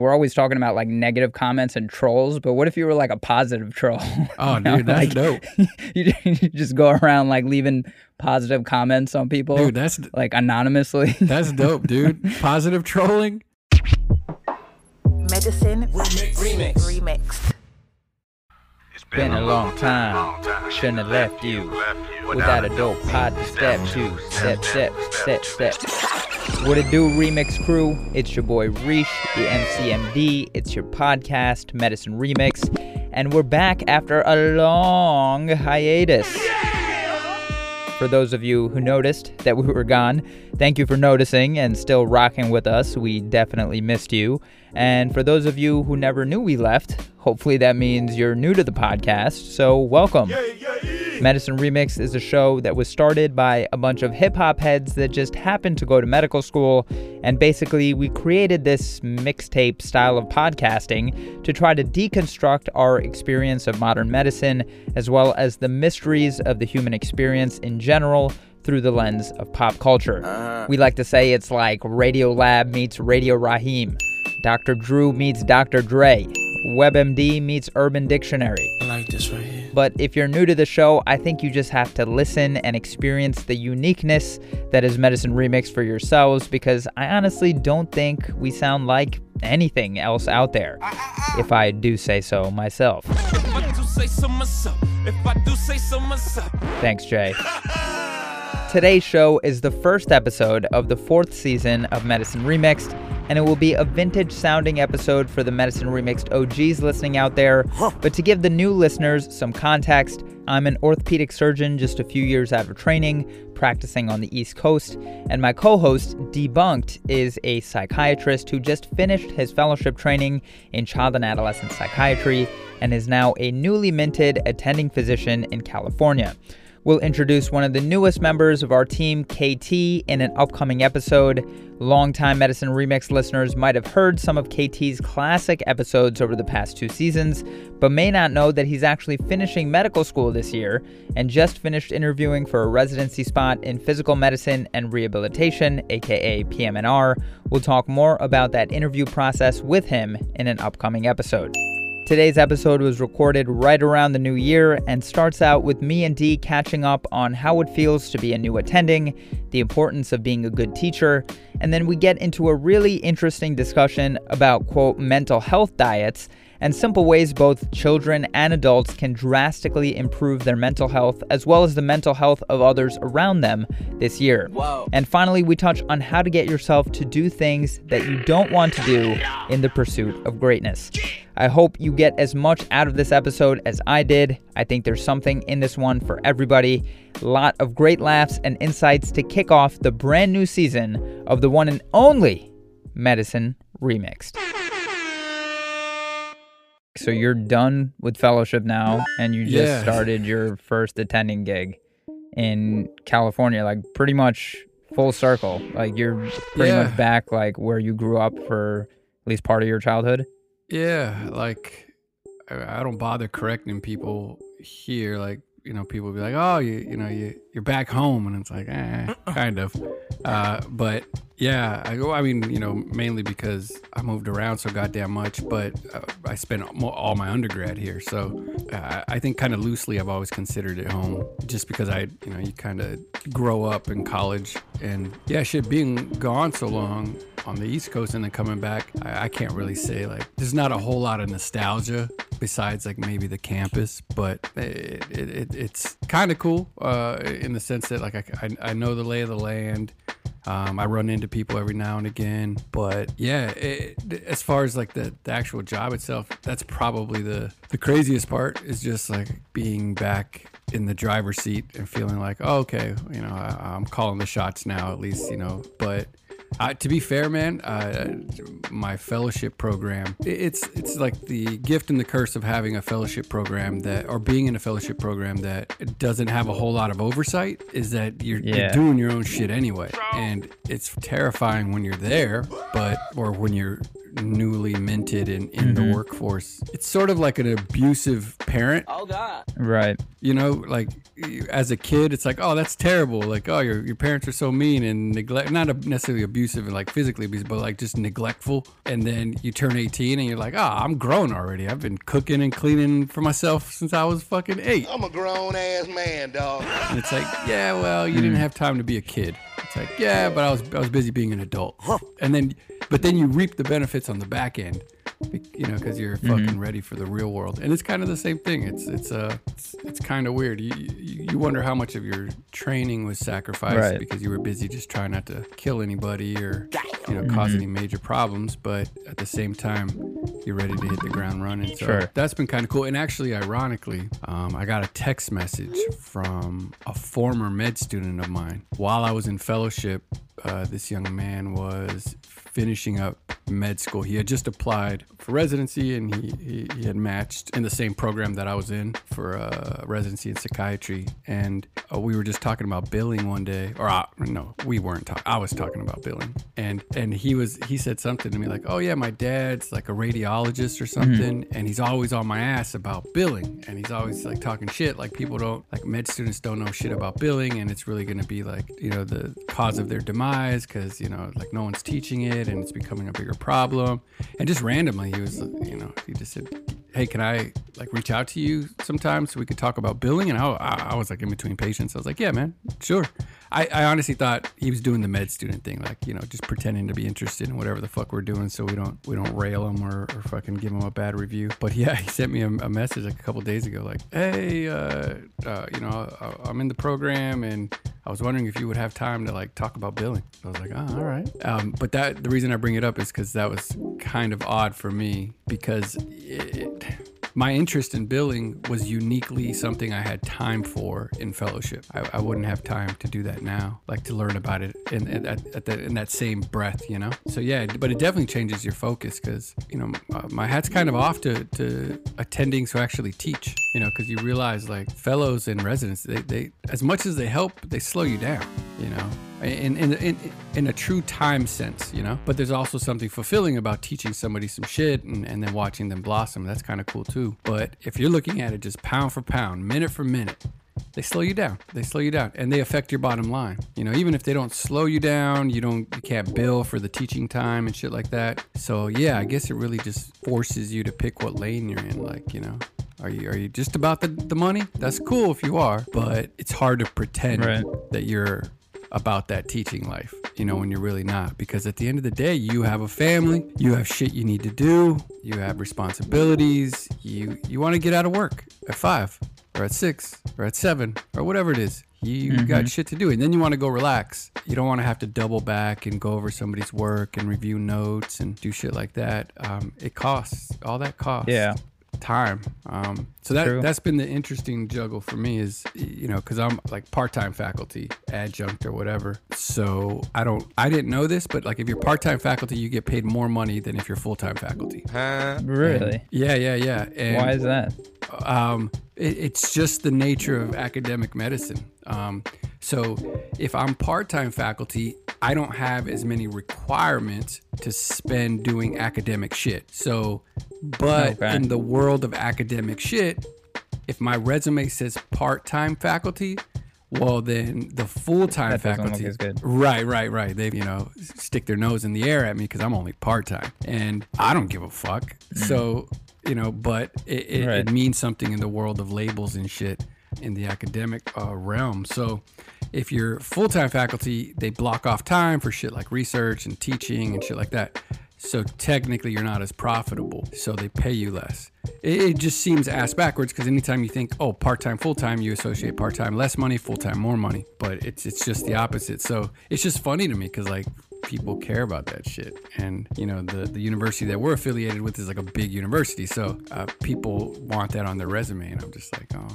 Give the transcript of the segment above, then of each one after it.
We're always talking about like negative comments and trolls, but what if you were like a positive troll? Oh, You know, dude, that's like, dope. you you just go around like leaving positive comments on people, Dude, that's like anonymously. that's dope, dude. Positive trolling. Medicine Remix. remix. It's Been a long time. Shouldn't have left you without a dope pod to step to. Step, Step, step, step, step. What it do, Remix Crew? It's your boy Reesh, the MCMD. It's your podcast, Medicine Remix. And we're back after a long hiatus. For those of you who noticed that we were gone, thank you for noticing and still rocking with us. We definitely missed you. And for those of you who never knew we left, hopefully that means you're new to the podcast. So, welcome. Medicine Remix is a show that was started by a bunch of hip hop heads that just happened to go to medical school. And basically, we created this mixtape style of podcasting to try to deconstruct our experience of modern medicine, as well as the mysteries of the human experience in general through the lens of pop culture. Uh-huh. We like to say it's like Radiolab meets Radio Raheem, Dr. Drew meets Dr. Dre, WebMD meets Urban Dictionary. I like this right here. But if you're new to the show, I think you just have to listen and experience the uniqueness that is Medicine Remix for yourselves because I honestly don't think we sound like anything else out there, if I do say so myself. If I do say so myself, if I do say so myself. Thanks, Jay. Today's show is the first episode of the fourth season of Medicine Remixed, and it will be a vintage sounding episode for the Medicine Remixed OGs listening out there. But to give the new listeners some context, I'm an orthopedic surgeon just a few years out of training, practicing on the East Coast, and my co host, Debunked, is a psychiatrist who just finished his fellowship training in child and adolescent psychiatry and is now a newly minted attending physician in California. We'll introduce one of the newest members of our team, KT, in an upcoming episode. Longtime Medicine Remix listeners might have heard some of KT's classic episodes over the past two seasons, but may not know that he's actually finishing medical school this year and just finished interviewing for a residency spot in physical medicine and rehabilitation, aka PM&R. We'll talk more about that interview process with him in an upcoming episode. Today's episode was recorded right around the new year and starts out with me and Dee catching up on how it feels to be a new attending, the importance of being a good teacher, and then we get into a really interesting discussion about, quote, mental health diets and simple ways both children and adults can drastically improve their mental health as well as the mental health of others around them this year. And finally, we touch on how to get yourself to do things that you don't want to do in the pursuit of greatness. I hope you get as much out of this episode as I did. I think there's something in this one for everybody. A lot of great laughs and insights to kick off the brand new season of the one and only Medicine Remixed. So you're done with fellowship now, and you just Yeah. started your first attending gig in California, like pretty much full circle. Like you're pretty Yeah. much back, like where you grew up for at least part of your childhood. Yeah, like I, I don't bother correcting people here. Like you know, people be like, "Oh, you you know, you you're back home," and it's like, eh, kind of. Uh, but yeah, I go. I mean, you know, mainly because I moved around so goddamn much. But uh, I spent all my undergrad here, so uh, I think kind of loosely, I've always considered it home, just because I, you know, you kind of grow up in college, and yeah, shit, being gone so long on the East Coast and then coming back, I, I can't really say like there's not a whole lot of nostalgia besides like maybe the campus, but it, it, it, it's kind of cool uh, in the sense that like I, I, I know the lay of the land. Um, I run into people every now and again, but yeah, it, as far as like the, the actual job itself, that's probably the the craziest part is just like being back in the driver's seat and feeling like, oh, okay, you know, I, I'm calling the shots now, at least, you know, but uh, to be fair, man, uh, my fellowship program, it's it's like the gift and the curse of having a fellowship program that, or being in a fellowship program that doesn't have a whole lot of oversight, is that you're, Yeah. you're doing your own shit anyway. And it's terrifying when you're there, but, or when you're newly minted kid in, in the mm-hmm. workforce. It's sort of like an abusive parent. Oh God. Right. You know, like as a kid, it's like, oh, that's terrible. Like, oh, your, your parents are so mean and neglect, not necessarily abusive and like physically abusive, but like just neglectful. And then you turn 18 and you're like, oh, I'm grown already. I've been cooking and cleaning for myself since I was fucking eight. I'm a grown ass man, dog. And it's like, yeah, well, you didn't mm. have time to be a kid. It's like, yeah, but I was I was busy being an adult. And then, but then you reap the benefits on the back end, you know, because you're fucking ready for the real world. And it's kind of the same thing. It's it's uh it's, it's kind of weird. You, you you wonder how much of your training was sacrificed Right. because you were busy just trying not to kill anybody or you know cause any major problems. But at the same time, you're ready to hit the ground running. So Sure. that's been kind of cool. And actually, ironically, um, I got a text message from a former med student of mine while I was in fellowship. Uh, this young man was finishing up med school. He had just applied for residency and he, he, he had matched in the same program that I was in for uh, residency in psychiatry. And uh, we were just talking about billing one day, or uh, no, we weren't talking. I was talking about billing, and and he was he said something to me like, "Oh yeah, my dad's like a radiologist or something, and he's always on my ass about billing, and he's always like talking shit. Like people don't like med students don't know shit about billing, and it's really gonna be like you know the cause of their demise because you know like no one's teaching it, and it's becoming a bigger problem. And just randomly, he was you know he just said, "Hey, can I like reach out to you sometime so we could talk about billing?" And I, I, was like in between patients, I was like, "Yeah, man, sure." I, I honestly thought he was doing the med student thing, like you know, just pretending to be interested in whatever the fuck we're doing, so we don't we don't rail him or, or fucking give him a bad review. But yeah, he sent me a, a message like a couple days ago, like, "Hey, uh, uh, you know, I, I'm in the program, and I was wondering if you would have time to like talk about billing." I was like, "Oh, all right." Um, but that the reason I bring it up is because that was kind of odd for me because it, my interest in billing was uniquely something I had time for in fellowship. I, I wouldn't have time to do that now, like to learn about it in, in, at, at that, in that same breath, you know? So, yeah, but it definitely changes your focus because, you know, uh, my hat's kind of off to, to attendings who actually teach, you know, because you realize like fellows and residents, they, they, as much as they help, they slow you down, you know? In, in, in, in a true time sense, you know? But there's also something fulfilling about teaching somebody some shit and, and then watching them blossom. That's kind of cool too. But if you're looking at it just pound for pound, minute for minute, they slow you down. They slow you down and they affect your bottom line. You know, even if they don't slow you down, you don't you can't bill for the teaching time and shit like that. So yeah, I guess it really just forces you to pick what lane you're in, like, you know. Are you are you just about the, the money? That's cool if you are, but it's hard to pretend Right. that you're about that teaching life, you know, when you're really not. Because at the end of the day, you have a family, you have shit you need to do, you have responsibilities, you you want to get out of work at five or at six or at seven or whatever it is. You got shit to do, and then you want to go relax. You don't want to have to double back and go over somebody's work and review notes and do shit like that. Um, it costs all that costs Yeah. Time. Um, so that True. that's been the interesting juggle for me is you know because I'm like part time faculty, adjunct or whatever. So I don't I didn't know this, but like if you're part time faculty, you get paid more money than if you're full time faculty. Really? Yeah, yeah, yeah. And Why is that? Um, it, it's just the nature of academic medicine. Um, so if I'm part-time faculty, I don't have as many requirements to spend doing academic shit. So, but Okay. in the world of academic shit, if my resume says part-time faculty, well then the doesn't look faculty as good. Right, right, right. They, you know, stick their nose in the air at me because I'm only part time, and I don't give a fuck. So, you know, but it, it. Right. it means something in the world of labels and shit in the academic uh, realm. So, if you're full time faculty, they block off time for shit like research and teaching and shit like that. So technically, you're not as profitable. So they pay you less. It, it just seems ass backwards because anytime you think, oh, part time, full time, you associate part time less money, full time more money. But it's it's just the opposite. So it's just funny to me because like people care about that shit, and you know the the university that we're affiliated with is like a big university, so uh, people want that on their resume, and I'm just like, oh,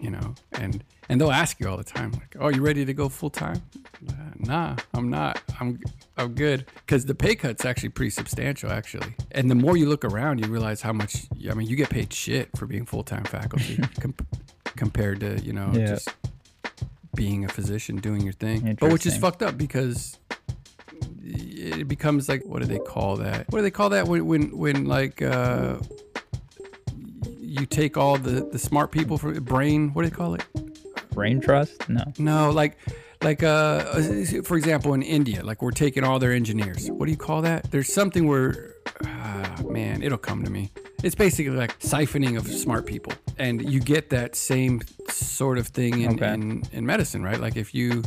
you know, and and they'll ask you all the time, like, oh, you ready to go full time? Nah, I'm not. I'm I'm good because the pay cut's actually pretty substantial, actually. And the more you look around, you realize how much. I mean, you get paid shit for being full time faculty com- compared to you know Yeah. just being a physician doing your thing. But which is fucked up because it becomes like what do they call that? What do they call that when when when like uh, you take all the the smart people for brain? What do they call it? Brain trust? No. No, like like uh, for example in India, like we're taking all their engineers. What do you call that? There's something where ah, man, it'll come to me. It's basically like siphoning of smart people, and you get that same sort of thing in, Okay. in, in medicine, right? Like if you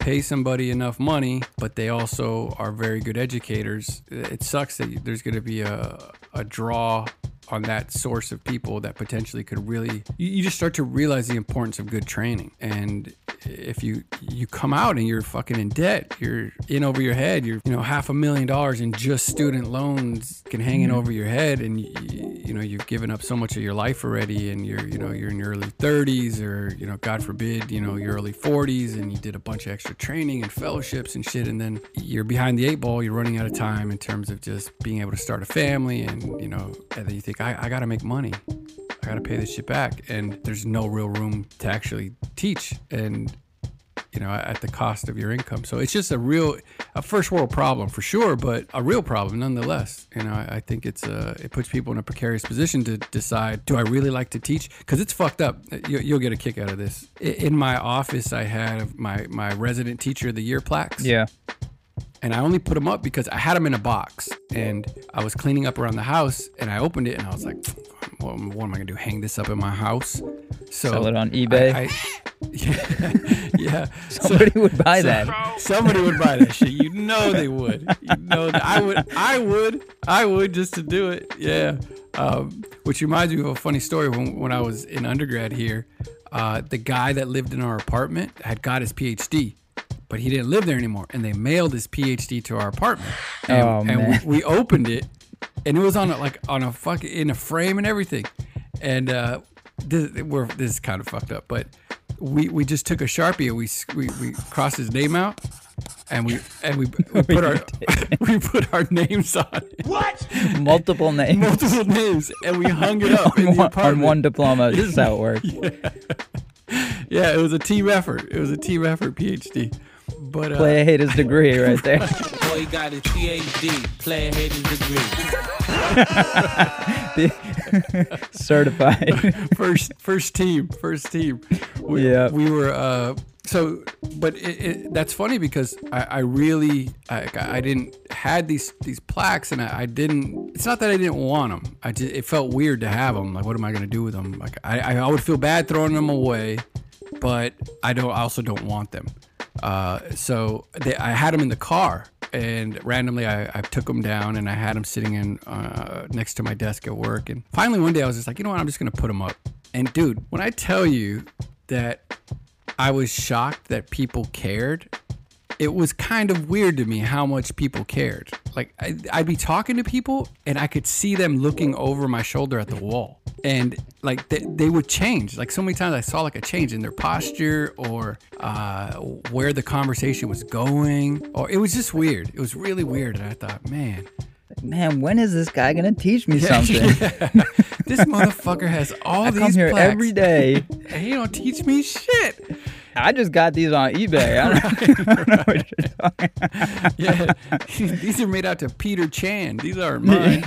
pay somebody enough money, but they also are very good educators, it sucks that there's going to be a, a draw on that source of people that potentially could really you, you just start to realize the importance of good training. And if you you come out and you're fucking in debt you're in over your head you're you know half a million dollars in just student loans can hanging mm-hmm. over your head. And you, you know you've given up so much of your life already and you're you know you're in your early 30s or you know god forbid you know your early 40s and you did a bunch of extra training and fellowships and shit. And then you're behind the eight ball you're running out of time in terms of just being able to start a family and you know and then you think i, I gotta make money i gotta pay this shit back and there's no real room to actually teach and you know, at the cost of your income. So it's just a real, a first world problem for sure, but a real problem nonetheless. You know, I, I think it's uh, it puts people in a precarious position to decide, do I really like to teach? Because it's fucked up. You, you'll get a kick out of this. In my office, I had my my resident teacher of the year plaques Yeah. And I only put them up because I had them in a box and I was cleaning up around the house and I opened it and I was like, what, what am I gonna do? Hang this up in my house? So Sell it on eBay? I, I- yeah, yeah. So- Somebody would buy so- that. Somebody would buy that shit. You know they would. You know I would. I would. I would just to do it. Yeah. Um, which reminds me of a funny story. When when I was in undergrad here, uh, the guy that lived in our apartment had got his PhD, but he didn't live there anymore, and they mailed his PhD to our apartment. And, Oh, and we, we opened it, and it was on a, like on a fucking in a frame and everything, and uh, this, we're this is kind of fucked up, but we we just took a sharpie and we we, we crossed his name out, and we and we, we put our we put our names on it, What? Multiple names multiple names, and we hung it up in on the one, on one diploma. This is how it works. Yeah, it was a team effort. It was a team effort PhD. But uh, Player haters degree right there. Boy got his PhD, player haters degree. Certified. first first team, first team. We, Yeah. we were uh so but it, it, that's funny because I, I really I, I didn't had these these plaques and I, I didn't it's not that I didn't want them I just it felt weird to have them like what am I gonna do with them like I, I would feel bad throwing them away but I don't I also don't want them uh, so they, I had them in the car and randomly I, I took them down and I had them sitting in uh, next to my desk at work and finally one day I was just like you know what I'm just gonna put them up and dude when I tell you that I was shocked that people cared. It was kind of weird to me how much people cared. Like I, I'd be talking to people and I could see them looking over my shoulder at the wall, and like they, they would change. Like so many times I saw like a change in their posture or uh, where the conversation was going, or it was just weird. It was really weird, and I thought, man, Man, when is this guy gonna teach me something? this motherfucker has all I these come here plaques, every day. and he don't teach me shit. I just got these on eBay. I don't, I don't know what you're talking Yeah, these are made out to Peter Chan. These aren't mine.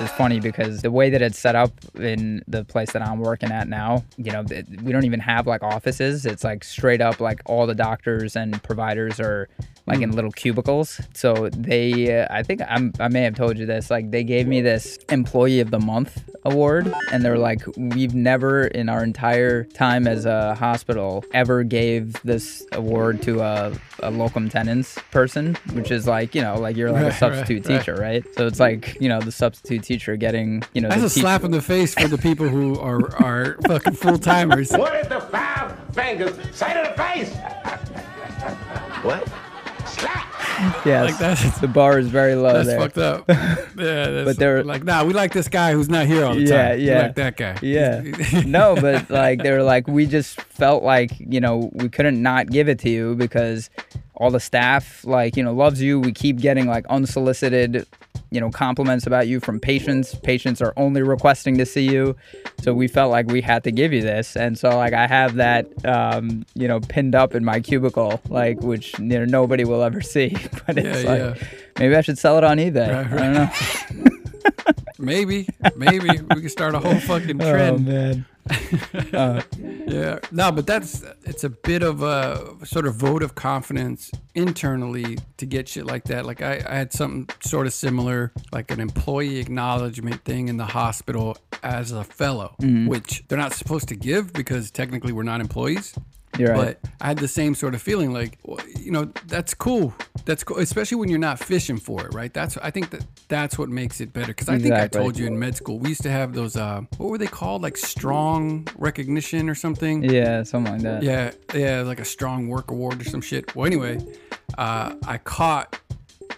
It's funny because the way that it's set up in the place that I'm working at now, you know, th- we don't even have like offices. It's like straight up like all the doctors and providers are like in little cubicles. So they, uh, I think I'm, I may have told you this, like they gave me this employee of the month award and they're like, we've never in our entire time as a hospital ever gave this award to a, a locum tenens person, which is like, you know, like you're like Right, a substitute right. teacher, right? So it's like, you know, the substitute teacher getting, you know, That's a teach- slap in the face for the people who are are fucking full timers. What is the five fingers say to the face? what? Yes, Like that's- the bar is very low That's there. fucked up. Yeah, that's But they're- like, nah, we like this guy who's not here all the Yeah, time. We yeah. like that guy. Yeah. no, but like they were like, we just felt like you know we couldn't not give it to you because all the staff like you know loves you. We keep getting like unsolicited you know compliments about you from patients. Patients are only requesting to see you, so we felt like we had to give you this. And so like I have that um, you know pinned up in my cubicle, like which you know nobody will ever see. But it's Yeah, like yeah. maybe I should sell it on eBay. Right, I don't know. Maybe, maybe we could start a whole fucking trend. man. Uh, yeah, no, but that's it's a bit of a sort of vote of confidence internally to get shit like that. Like I, I had something sort of similar, like an employee acknowledgement thing in the hospital as a fellow, mm-hmm. which they're not supposed to give because technically we're not employees. You're right. But I had the same sort of feeling, like you know, that's cool. That's cool, especially when you're not fishing for it, right? That's I think that that's what makes it better. Because I think I told you in med school we used to have those. Uh, what were they called? Like strong recognition or something. yeah, something like that. Yeah, yeah, like a strong work award or some shit. Well, anyway, uh, I caught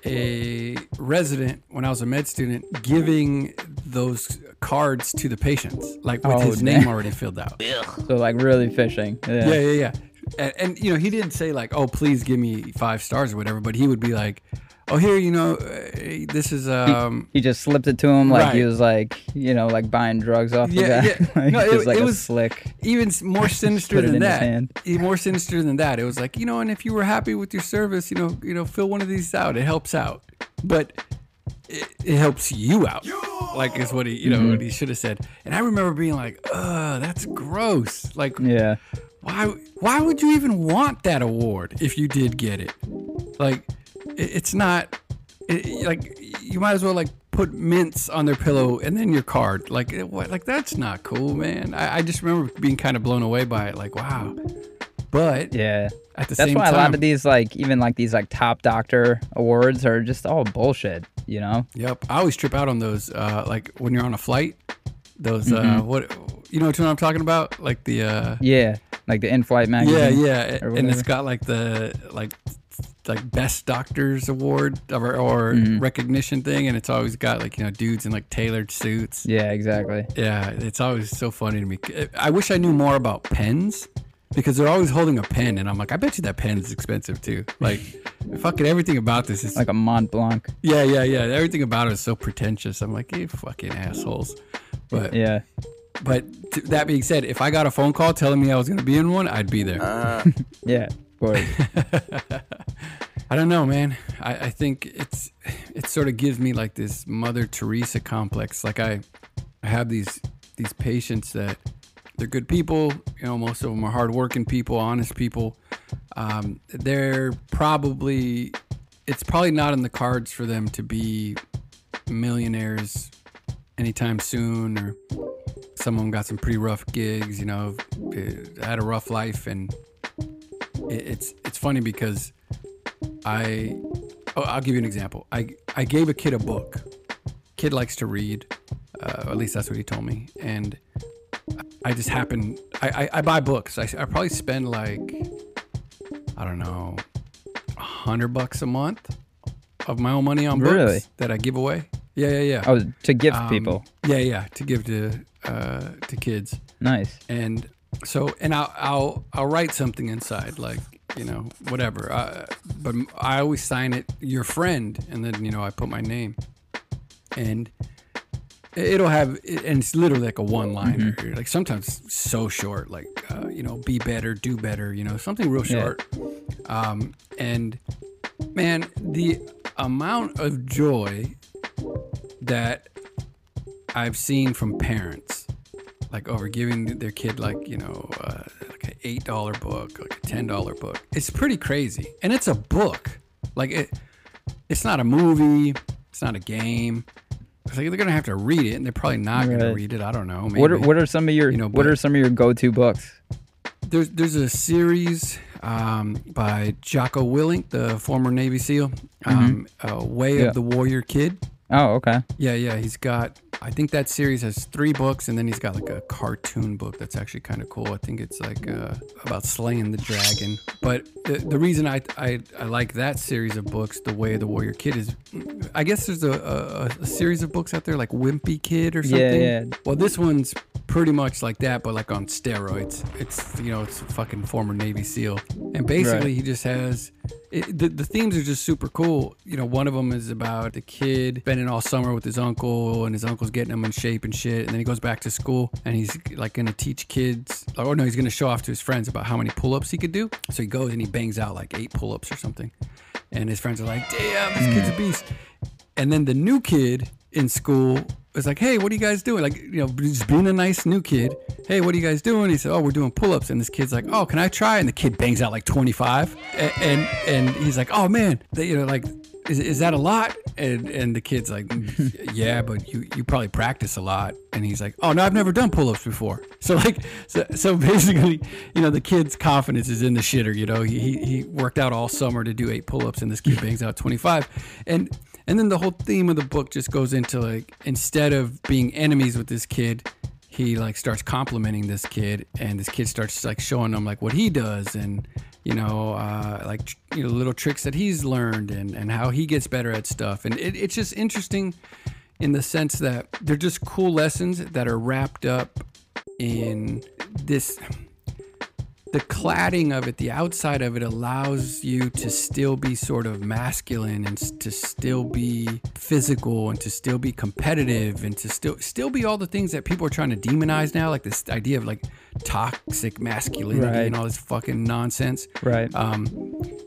a resident when I was a med student giving those cards to the patients, like with Oh, his damn. name already filled out. So like really fishing. Yeah. Yeah, yeah, yeah. And, and you know, he didn't say like, "Oh, please give me five stars" or whatever, but he would be like, "Oh, here, you know, uh, this is um." He just slipped it to him like he was like, you know, like buying drugs off Yeah, the yeah. guy. like, No, it- just like it a was- slick. even more sinister than that. More sinister than that. It was like you know, and if you were happy with your service, you know, you know, fill one of these out. It helps out, but it, it helps you out. Like is what he, you know, Mm-hmm. what he should have said. And I remember being like, "Ugh, that's gross." Like, Yeah. why? Why would you even want that award if you did get it? Like, it's not. It, like, you might as well like put mints on their pillow and then your card. Like, it- what? Like that's not cool, man. I, I just remember being kind of blown away by it. Like, wow. But Yeah. at the That's same why time, a lot of these like even like these like top doctor awards are just all bullshit, you know? Yep, I always trip out on those. Uh, like when you're on a flight, those Mm-hmm. uh, what you know what I'm talking about? Like the uh, Yeah. Like the in-flight magazine. yeah, yeah, and it's got like the like like best doctors award or, or Mm-hmm. recognition thing, and it's always got like you know dudes in like tailored suits. Yeah, exactly. Yeah, it's always so funny to me. I wish I knew more about pens because they're always holding a pen, and I'm like, I bet you that pen's expensive too. Like, fucking everything about this is Like a Montblanc. yeah, yeah, yeah. Everything about it is so pretentious. I'm like, you fucking assholes. But Yeah. but t- that being said, if I got a phone call telling me I was gonna be in one, I'd be there. Yeah. Course. I don't know, man. I, I think it's it sort of gives me like this Mother Teresa complex. Like I, I have these these patients that they're good people. You know, most of them are hardworking people, honest people. Um, they're probably it's probably not in the cards for them to be millionaires anytime soon, or some of them got some pretty rough gigs. You know, had a rough life, and it's it's funny because I oh, I'll give you an example. I I gave a kid a book. Kid likes to read, uh, at least that's what he told me. And I just happen I I, I buy books. I, I probably spend like I don't know a hundred bucks a month of my own money on books Really? that I give away. Yeah, yeah, yeah. Oh, to give Um, people. Yeah, yeah, to give to uh, to kids Nice. and so and I'll I'll I'll write something inside like you know whatever. Uh, but I always sign it your friend and then you know I put my name. And it'll have and it's literally like a one liner like sometimes so short like uh, you know be better do better you know something real Yeah. short. Um, and man the amount of joy that I've seen from parents like over giving their kid like you know uh, like an eight dollar book like a ten dollar book it's pretty crazy and it's a book like it it's not a movie it's not a game it's like they're gonna have to read it and they're probably not gonna read it i don't know maybe. What are, what are some of your You know, what are some of your go-to books? there's there's a series um, by Jocko Willink, the former Navy SEAL, um, uh, Way Mm-hmm. Yeah. of the Warrior Kid. Oh, okay. Yeah, yeah, he's got. I think that series has three books, and then he's got like a cartoon book that's actually kind of cool. I think it's like uh, about slaying the dragon. But the, the reason I, I I like that series of books, The Way of the Warrior Kid, is I guess there's a, a, a series of books out there like Wimpy Kid or something. yeah. yeah. Well, this one's pretty much like that, but like on steroids. It's you know, it's a fucking former Navy SEAL, and basically Right. he just has. It, the, the themes are just super cool. You know, one of them is about the kid spending all summer with his uncle, and his uncle's getting him in shape and shit. And then he goes back to school, and he's like gonna teach kids. Oh no, he's gonna show off to his friends about how many pull-ups he could do. So he goes and he bangs out like eight pull-ups or something, and his friends are like, "Damn, this kid's a mm. beast." And then the new kid in school was like, "Hey, what are you guys doing?" Like, you know, just being a nice new kid. Hey, what are you guys doing? He said, "Oh, we're doing pull-ups." And this kid's like, "Oh, can I try?" And the kid bangs out like 25. And and, and he's like, "Oh man, you know, like, is, is that a lot?" And and the kid's like, mm, "Yeah, but you you probably practice a lot." And he's like, "Oh no, I've never done pull-ups before." So like, so, so basically, you know, the kid's confidence is in the shitter. You know, he, he worked out all summer to do eight pull-ups, and this kid bangs out 25. And and then the whole theme of the book just goes into like instead of being enemies with this kid, he like starts complimenting this kid, and this kid starts like showing him like what he does, and you know, uh, like you know, little tricks that he's learned, and and how he gets better at stuff, and it, it's just interesting in the sense that they're just cool lessons that are wrapped up in this the cladding of it, the outside of it allows you to still be sort of masculine and to still be physical and to still be competitive and to still still be all the things that people are trying to demonize now, like this idea of like toxic masculinity Right. and all this fucking nonsense. Right. Um,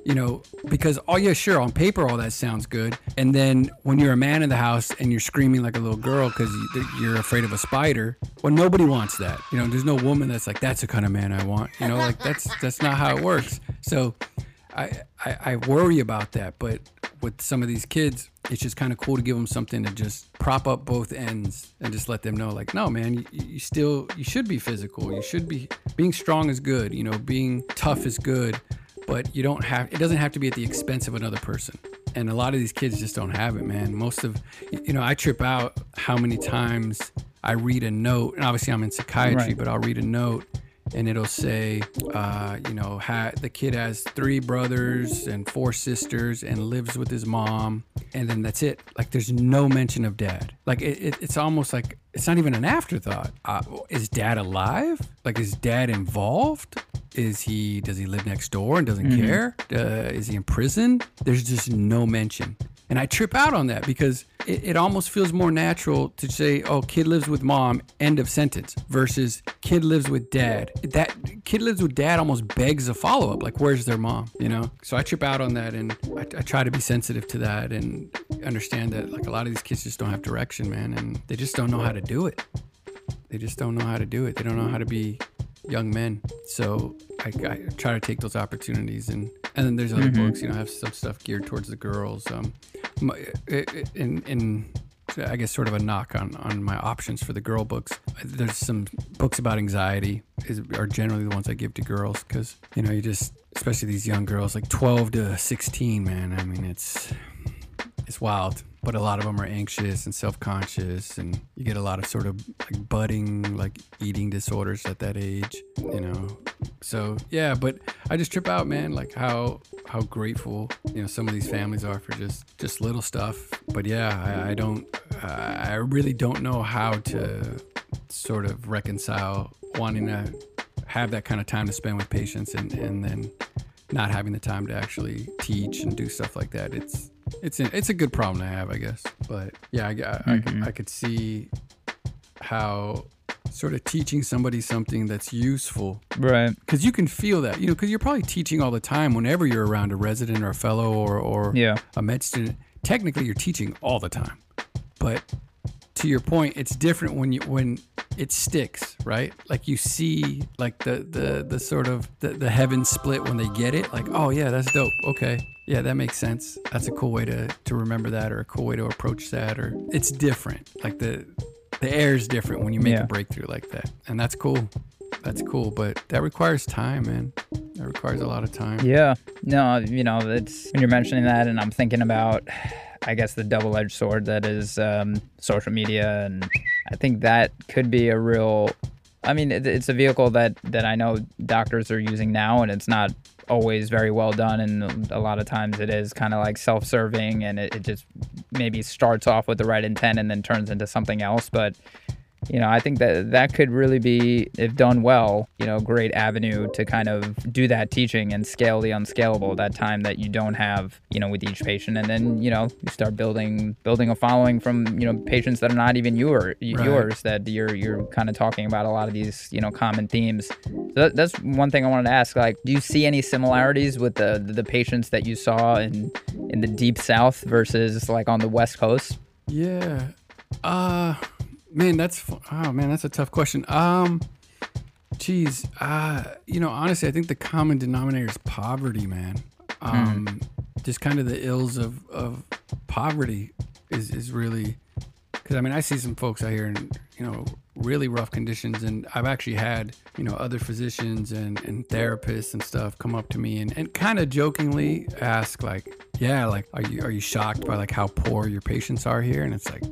you know, because oh yeah, sure, on paper all that sounds good, and then when you're a man in the house and you're screaming like a little girl because you're afraid of a spider, well, nobody wants that. You know, there's no woman that's like that's the kind of man I want. You know, like that's that's not how it works. So, I I, I worry about that, but with some of these kids, it's just kind of cool to give them something to just prop up both ends and just let them know, like, no, man, you, you still you should be physical. You should be being strong is good. You know, being tough is good but you don't have it doesn't have to be at the expense of another person and a lot of these kids just don't have it man most of you know i trip out how many times i read a note and obviously i'm in psychiatry Right. but i'll read a note and it'll say uh, you know ha- the kid has three brothers and four sisters and lives with his mom and then that's it. Like there's no mention of dad. Like it, it, it's almost like it's not even an afterthought. Uh, is dad alive? Like is dad involved? Is he does he live next door and doesn't care? Uh, is he in prison? There's just no mention. And i trip out on that because it, it almost feels more natural to say oh kid lives with mom end of sentence versus kid lives with dad. That kid lives with dad almost begs a follow-up like where's their mom you know? So i trip out on that and I, I try to be sensitive to that and understand that like a lot of these kids just don't have direction man and they just don't know how to do it they just don't know how to do it. They don't know how to be young men. So I, I try to take those opportunities, and and then there's other books. You know, I have some stuff geared towards the girls. Um, my, in in I guess sort of a knock on on my options for the girl books. There's some books about anxiety is are generally the ones I give to girls because you know you just especially these young girls like 12 to 16 man i mean it's it's wild but a lot of them are anxious and self-conscious and you get a lot of sort of like budding like eating disorders at that age you know? So yeah but i just trip out man like how how grateful you know some of these families are for just just little stuff. But yeah i, I don't i really don't know how to sort of reconcile wanting to have that kind of time to spend with patients and and then not having the time to actually teach and do stuff like that. It's it's a, it's a good problem to have i guess but yeah i, I, I, mm-hmm. I could see how sort of teaching somebody something that's useful Right. because you can feel that you know because you're probably teaching all the time whenever you're around a resident or a fellow or or Yeah. a med student technically you're teaching all the time but to your point it's different when you when it sticks right like you see like the the the sort of the, the heaven split when they get it like oh yeah that's dope okay yeah that makes sense that's a cool way to to remember that or a cool way to approach that or it's different like the the air is different when you make Yeah. a breakthrough like that and that's cool that's cool but that requires time man that requires a lot of time Yeah. No, you know, it's when you're mentioning that, and I'm thinking about, I guess, the double edged sword that is um, social media. And I think that could be a real, I mean, it, it's a vehicle that, that I know doctors are using now, and it's not always very well done. And a lot of times it is kind of like self serving, and it, it just maybe starts off with the right intent and then turns into something else. But you know, I think that that could really be, if done well, you know, great avenue to kind of do that teaching and scale the unscalable. That time that you don't have, you know, with each patient, and then you know, you start building building a following from you know patients that are not even your yours that you're you're kind of talking about a lot of these you know common themes. So that, that's one thing I wanted to ask. Like, do you see any similarities with the the patients that you saw in in the deep south versus like on the west coast? Yeah. Uh man, that's oh man, that's a tough question. Um geez, uh you know, honestly, I think the common denominator is poverty, man. Um just kind of the ills of of poverty is is really cuz I mean, I see some folks out here in, you know, really rough conditions and I've actually had, you know, other physicians and and therapists and stuff come up to me and and kind of jokingly ask like, yeah, like are you are you shocked by like how poor your patients are here? And it's like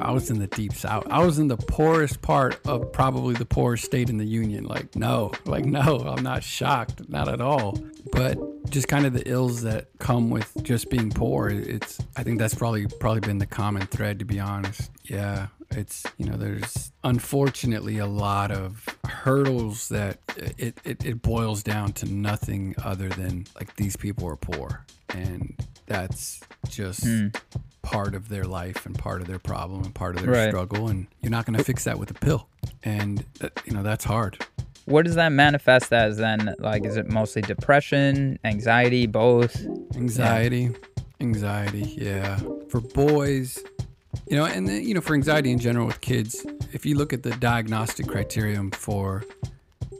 I was in the deep south. I was in the poorest part of probably the poorest state in the union. Like, no, like, no, I'm not shocked, not at all. But just kind of the ills that come with just being poor. It's, I think that's probably probably been the common thread, to be honest. Yeah, it's you know, there's unfortunately a lot of hurdles that it it, it boils down to nothing other than like these people are poor, and that's just hmm. part of their life and part of their problem and part of their Right. struggle. And you're not going to fix that with a pill. And that, you know that's hard. What does that manifest as then? Like, is it mostly depression, anxiety, both? anxiety. Anxiety yeah. For boys you know and then, you know for anxiety in general with kids if you look at the diagnostic criterion for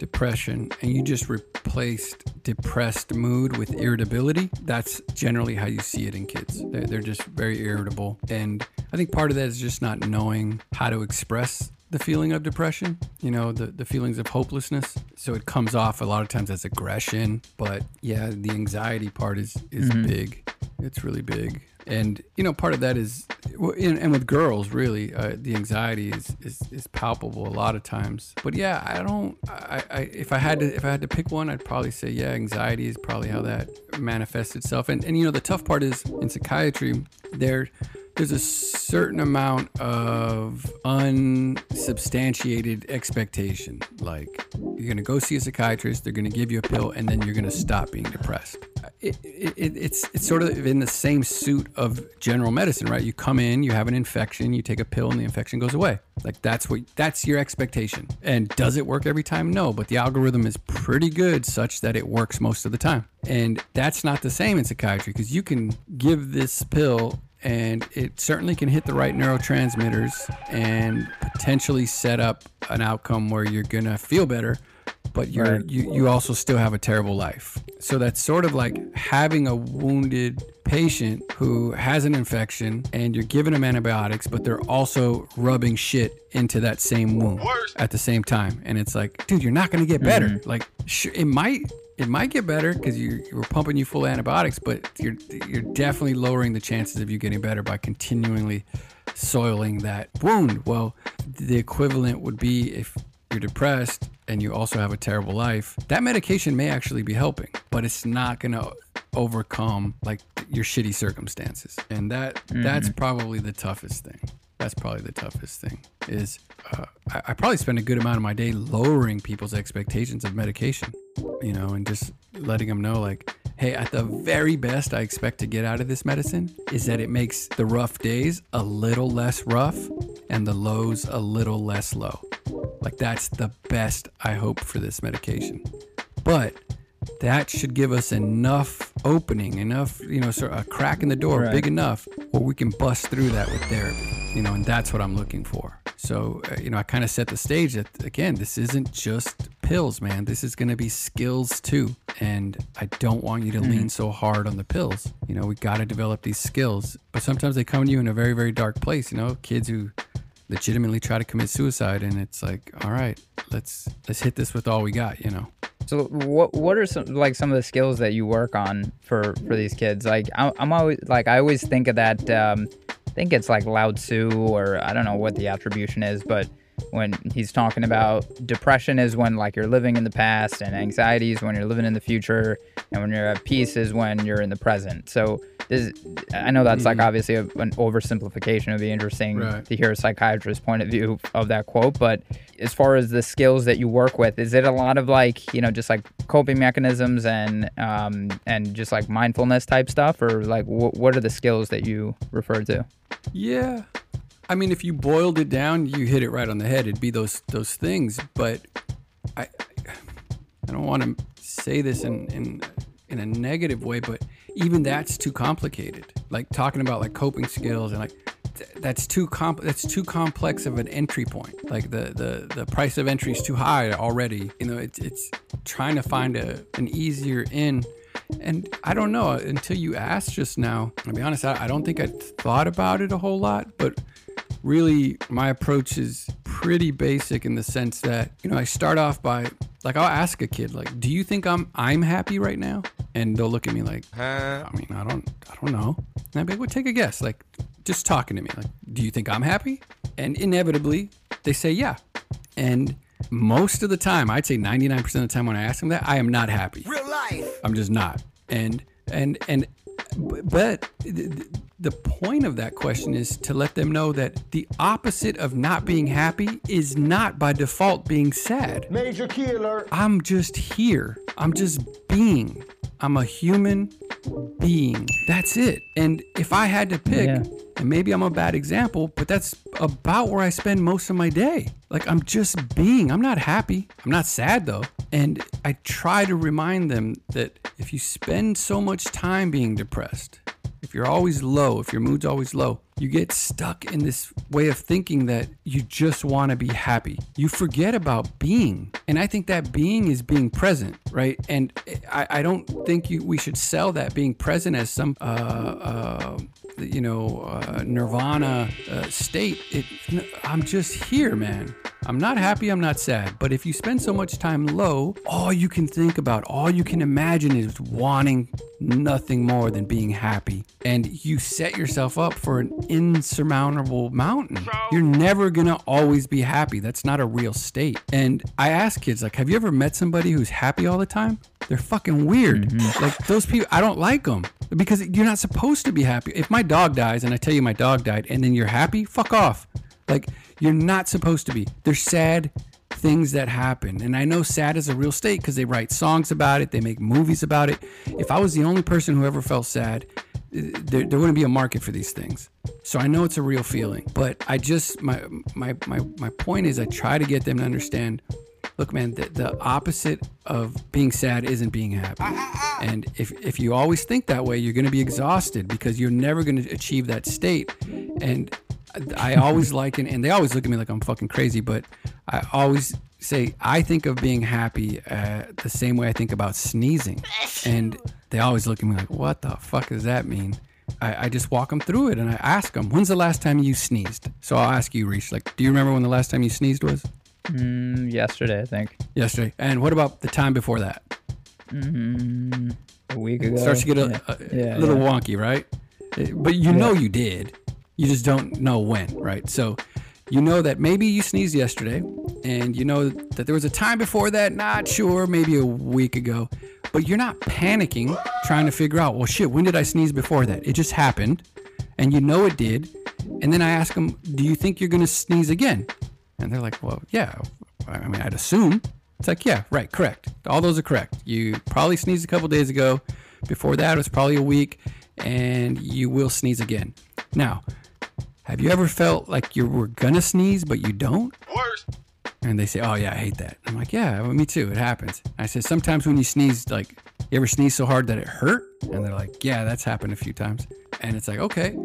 depression and you just replaced depressed mood with irritability that's generally how you see it in kids. They're, they're just very irritable. And i think part of that is just not knowing how to express the feeling of depression you know the, the feelings of hopelessness. So it comes off a lot of times as aggression but yeah the anxiety part is is mm-hmm. big. It's really big and you know part of that is and, with girls really uh, the anxiety is, is is palpable a lot of times. But yeah i don't I, I if i had to if i had to pick one i'd probably say yeah anxiety is probably how that manifests itself. And and you know the tough part is in psychiatry there there's a certain amount of unsubstantiated expectation. Like, you're going to go see a psychiatrist, they're going to give you a pill, and then you're going to stop being depressed. It, it, it, it's, it's sort of in the same suit of general medicine, right? You come in, you have an infection, you take a pill, and the infection goes away. Like, that's what that's your expectation. And does it work every time? No, but the algorithm is pretty good such that it works most of the time. And that's not the same in psychiatry because you can give this pill and it certainly can hit the right neurotransmitters and potentially set up an outcome where you're gonna feel better but you're Right. you, you also still have a terrible life. So that's sort of like having a wounded patient who has an infection and you're giving them antibiotics but they're also rubbing shit into that same wound at the same time. And it's like dude you're not gonna get better. Mm-hmm. Like sure, it might it might get better because you we're pumping you full of antibiotics, but you're you're definitely lowering the chances of you getting better by continually soiling that wound. Well, the equivalent would be if you're depressed and you also have a terrible life, that medication may actually be helping, but it's not going to overcome like your shitty circumstances. And that that's mm-hmm. probably the toughest thing. That's probably the toughest thing is uh, I, I probably spend a good amount of my day lowering people's expectations of medication, you know, and just letting them know like, hey, at the very best I expect to get out of this medicine is that it makes the rough days a little less rough and the lows a little less low. Like that's the best I hope for this medication. But that should give us enough opening, enough, you know, sort of a crack in the door, Right. big enough where we can bust through that with therapy, you know, and that's what I'm looking for. So, uh, you know, I kind of set the stage that, again, this isn't just pills, man. This is going to be skills too. And I don't want you to lean so hard on the pills. You know, we got to develop these skills, but sometimes they come to you in a very, very dark place, you know, kids who legitimately try to commit suicide and it's like all right let's let's hit this with all we got you know So what what are some like some of the skills that you work on for for these kids? Like I'm always like I always think of that. Um, I think it's like Lao Tzu or I don't know what the attribution is, but when he's talking about depression is when like you're living in the past and anxiety is when you're living in the future and when you're at peace is when you're in the present. So is I know that's like obviously a, an oversimplification. It'd be interesting Right. to hear a psychiatrist's point of view of that quote. But as far as the skills that you work with, is it a lot of like you know just like coping mechanisms and um and just like mindfulness type stuff, or like wh- what are the skills that you refer to? Yeah. I mean, if you boiled it down, you hit it right on the head. It'd be those those things. But I I don't want to say this in in in a negative way, but even that's too complicated. Like talking about like coping skills and like th- that's too comp that's too complex of an entry point. Like the the the price of entry is too high already. You know, it's it's trying to find a an easier in. And I don't know until you asked just now. I'll be honest, I, I don't think I thought about it a whole lot, but really my approach is pretty basic in the sense that you know i start off by like i'll ask a kid like do you think i'm i'm happy right now? And they'll look at me like i mean i don't i don't know. And i'd be like well take a guess. Like just talking to me like do you think i'm happy? And inevitably they say yeah. And most of the time i'd say 99% of the time when i ask them that i am not happy. Real life. I'm just not. And and and but the, point of that question is to let them know that the opposite of not being happy is not by default being sad. Major killer. I'm just here. I'm just being. I'm a human being. That's it. And if I had to pick, Yeah. and maybe I'm a bad example, but that's about where I spend most of my day. Like I'm just being. I'm not happy. I'm not sad though. And I try to remind them that if you spend so much time being depressed, if you're always low, if your mood's always low, you get stuck in this way of thinking that you just want to be happy. You forget about being. And I think that being is being present, right? And I, I don't think you, we should sell that being present as some, uh, uh, you know, uh, nirvana uh, state. It, I'm just here, man. I'm not happy, I'm not sad. But if you spend so much time low, all you can think about, all you can imagine is wanting nothing more than being happy. And you set yourself up for an insurmountable mountain. You're never gonna always be happy. That's not a real state. And I ask kids, like, have you ever met somebody who's happy all the time? They're fucking weird. Mm-hmm. Like, those people, I don't like them because you're not supposed to be happy. If my dog dies and I tell you my dog died and then you're happy, fuck off. Like, you're not supposed to be. They're sad things that happen. And I know sad is a real state because they write songs about it, they make movies about it. If I was the only person who ever felt sad, there, there wouldn't be a market for these things. So I know it's a real feeling. But I just, my, my, my, my point is, I try to get them to understand look, man, the, the opposite of being sad isn't being happy. And if, if you always think that way, you're going to be exhausted because you're never going to achieve that state. And I always like it, and they always look at me like I'm fucking crazy, but I always say I think of being happy uh, the same way I think about sneezing. And they always look at me like, what the fuck does that mean? I, I just walk them through it and I ask them, when's the last time you sneezed? So I'll ask you, Reese, like, do you remember when the last time you sneezed was? Mm, yesterday, I think. Yesterday. And what about the time before that? A week ago. It starts to get a, yeah. a Yeah, little yeah. wonky, right? But you know you did. You just don't know when, right? So you know that maybe you sneezed yesterday, and you know that there was a time before that, not sure, maybe a week ago. But you're not panicking trying to figure out, well, shit, when did I sneeze before that? It just happened, and you know it did. And then I ask them, do you think you're going to sneeze again? And they're like, well, yeah. I mean, I'd assume. It's like, yeah, right, correct. All those are correct. You probably sneezed a couple days ago. Before that, it was probably a week, and you will sneeze again. Now, have you ever felt like you were gonna sneeze but you don't? Worse. And they say, "Oh yeah, I hate that." I'm like, "Yeah, well, me too. It happens." I said, "Sometimes when you sneeze, like, you ever sneeze so hard that it hurt?" And they're like, "Yeah, that's happened a few times." And it's like, okay.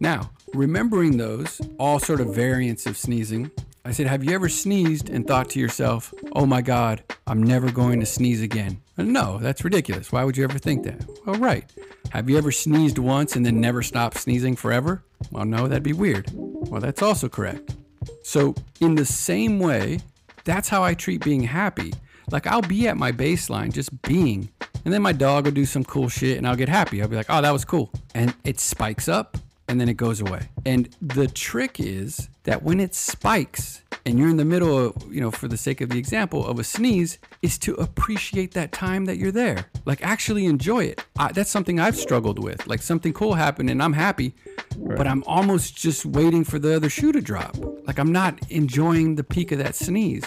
Now, remembering those, all sort of variants of sneezing, I said, "Have you ever sneezed and thought to yourself, "Oh my God, I'm never going to sneeze again"?" No, that's ridiculous. Why would you ever think that? Well, right. Have you ever sneezed once and then never stopped sneezing forever? Well, no, that'd be weird. Well, that's also correct. So, in the same way, that's how I treat being happy. Like, I'll be at my baseline, just being, and then my dog will do some cool shit and I'll get happy. I'll be like, oh, that was cool. And it spikes up and then it goes away. And the trick is that when it spikes, and you're in the middle of, you know, for the sake of the example of a sneeze, is to appreciate that time that you're there. Like actually enjoy it. I, that's something I've struggled with. Like something cool happened and I'm happy, but I'm almost just waiting for the other shoe to drop. Like I'm not enjoying the peak of that sneeze.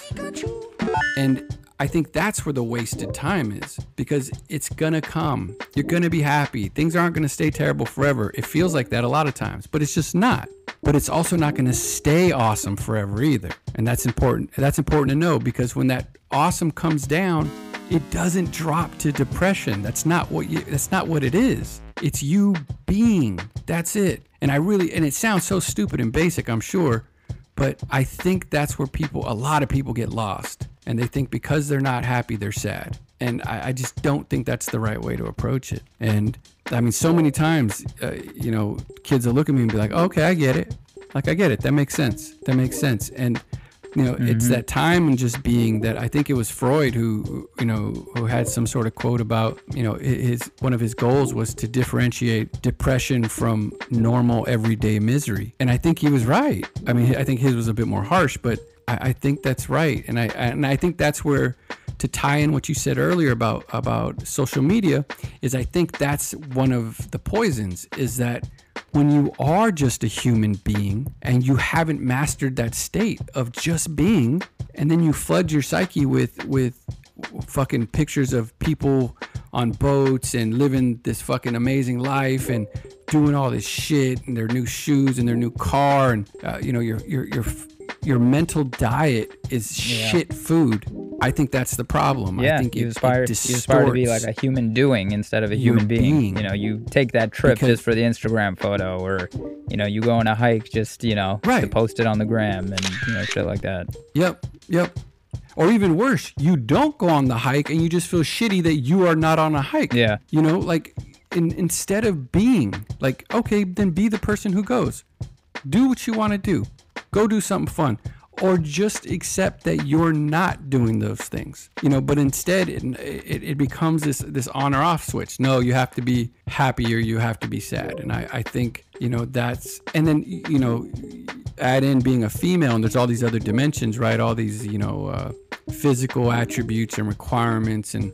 And I think that's where the wasted time is because it's gonna come. You're gonna be happy. Things aren't gonna stay terrible forever. It feels like that a lot of times, but it's just not. But it's also not gonna stay awesome forever either. And that's important. That's important to know because when that awesome comes down, it doesn't drop to depression. That's not what you that's not what it is. It's you being. That's it. And I really and it sounds so stupid and basic, I'm sure, but I think that's where people, a lot of people get lost. And they think because they're not happy, they're sad. And I, I just don't think that's the right way to approach it. And I mean, so many times, uh, you know, kids will look at me and be like, okay, I get it. Like, I get it. That makes sense. That makes sense. And, you know, it's that time and just being that I think it was Freud who, you know, who had some sort of quote about, you know, his one of his goals was to differentiate depression from normal everyday misery. And I think he was right. I mean, I think his was a bit more harsh, but I, I think that's right. And I and I think that's where to tie in what you said earlier about about social media is I think that's one of the poisons is that when you are just a human being and you haven't mastered that state of just being and then you flood your psyche with with fucking pictures of people on boats and living this fucking amazing life and doing all this shit and their new shoes and their new car and uh, you know your your your your mental diet is shit food. I think that's the problem. Yeah, I think you it, aspire, it you aspire to be like a human doing instead of a human being. being. You know, you take that trip Because- just for the Instagram photo, or you know, you go on a hike just you know to post it on the gram and you know shit like that. Yep, yep. Or even worse, you don't go on the hike and you just feel shitty that you are not on a hike. Yeah. You know, like in, instead of being like, okay, then be the person who goes. Do what you want to do. Go do something fun. Or just accept that you're not doing those things, you know. But instead, it, it, it becomes this this on or off switch. No, you have to be happy or you have to be sad. And I, I think you know that's and then you know add in being a female and there's all these other dimensions right all these you know uh, physical attributes and requirements and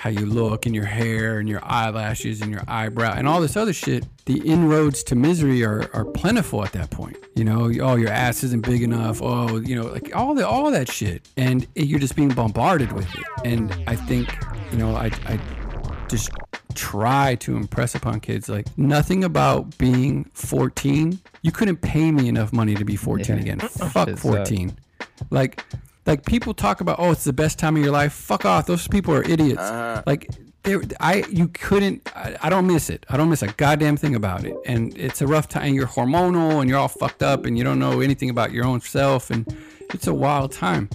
how you look and your hair and your eyelashes and your eyebrow and all this other shit the inroads to misery are, are plentiful at that point. You know oh your ass isn't big enough. Oh you know like all the all that shit. And you're just being bombarded with it. And i think you know i i just try to impress upon kids like nothing about being 14 you couldn't pay me enough money to be 14 Yeah. again. Fuck shit sucks. 14 like like people talk about oh it's the best time of your life. Fuck off. Those people are idiots. Uh-huh. Like there i you couldn't I, I don't miss it. I don't miss a goddamn thing about it. And it's a rough time. You're hormonal and you're all fucked up and you don't know anything about your own self and it's a wild time.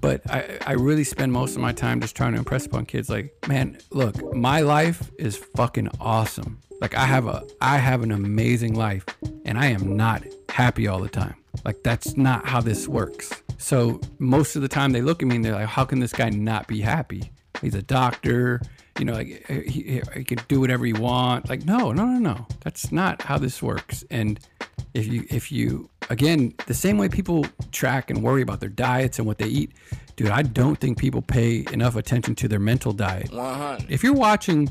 But I, I really spend most of my time just trying to impress upon kids. Like man look my life is fucking awesome. Like i have a i have an amazing life and i am not happy all the time. Like that's not how this works so most of the time they look at me and they're like how can this guy not be happy he's a doctor you know like eh, he, he, he can do whatever he want like no no no no that's not how this works and if you if you again the same way people track and worry about their diets and what they eat dude i don't think people pay enough attention to their mental diet 100. if you're watching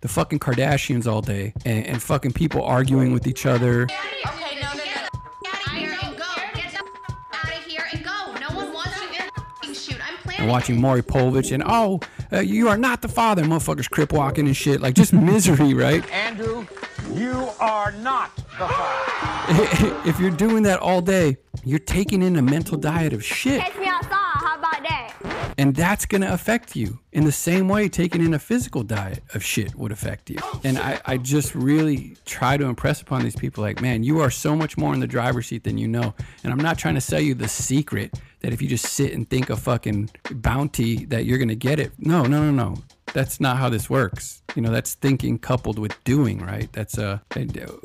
the fucking kardashians all day and, and fucking people arguing with each other Okay, no, no, no. And watching Maury Povich and oh uh, you are not the father motherfuckers crip walking and shit. Like just misery right? Andrew, you are not the father. if you're doing that all day you're taking in a mental diet of shit and that's going to affect you in the same way taking in a physical diet of shit would affect you. And I, I just really try to impress upon these people like man you are so much more in the driver's seat than you know. And i'm not trying to sell you the secret that if you just sit and think of fucking bounty that you're going to get it. No no no no. That's not how this works. You know that's thinking coupled with doing right? That's uh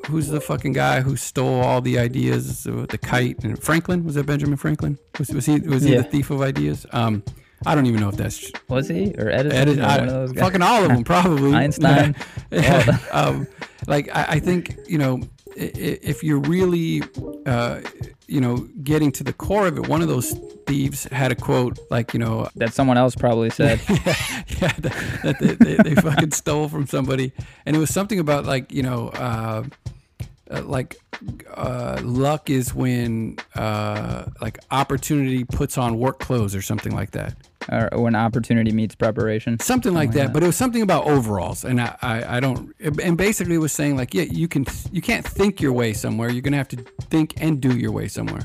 who's the fucking guy who stole all the ideas the kite? And franklin? Was that benjamin franklin? Was, was he was he Yeah. the thief of ideas? Um I don't even know if that's Was he or Edison? Edit, or I, one of those guys? fucking all of them probably. Einstein. um, like I, I think you know if you're really, uh, you know, getting to the core of it, one of those thieves had a quote like, you know, That someone else probably said. yeah, that, that they, they, they fucking stole from somebody, and it was something about like you know, uh, like uh, luck is when uh, like opportunity puts on work clothes or something like that, or when opportunity meets preparation. something like that. But it was something about overalls, and I, I, I don't, and basically it was saying like, yeah, you can, you can't think your way somewhere. You're gonna have to think and do your way somewhere,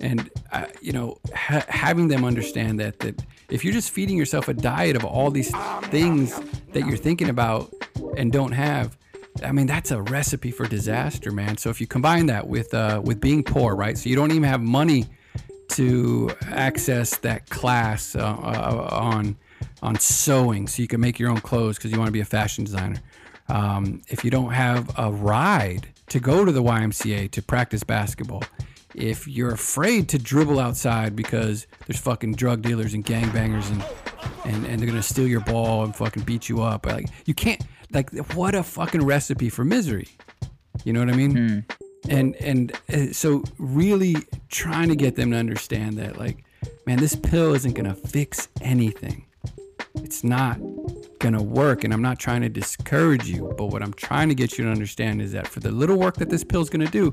and uh, you know, ha- having them understand that that if you're just feeding yourself a diet of all these things that you're thinking about and don't have. I mean, that's a recipe for disaster, man. So if you combine that with uh, with being poor, right? So you don't even have money to access that class uh, uh, on on sewing, so you can make your own clothes because you want to be a fashion designer. Um, if you don't have a ride to go to the YMCA to practice basketball, if you're afraid to dribble outside because there's fucking drug dealers and gangbangers and and, and they're gonna steal your ball and fucking beat you up, like you can't like what a fucking recipe for misery. You know what I mean? and and uh, so really trying to get them to understand that like man this pill isn't gonna fix anything it's not gonna work and i'm not trying to discourage you but what i'm trying to get you to understand is that for the little work that this pill's gonna do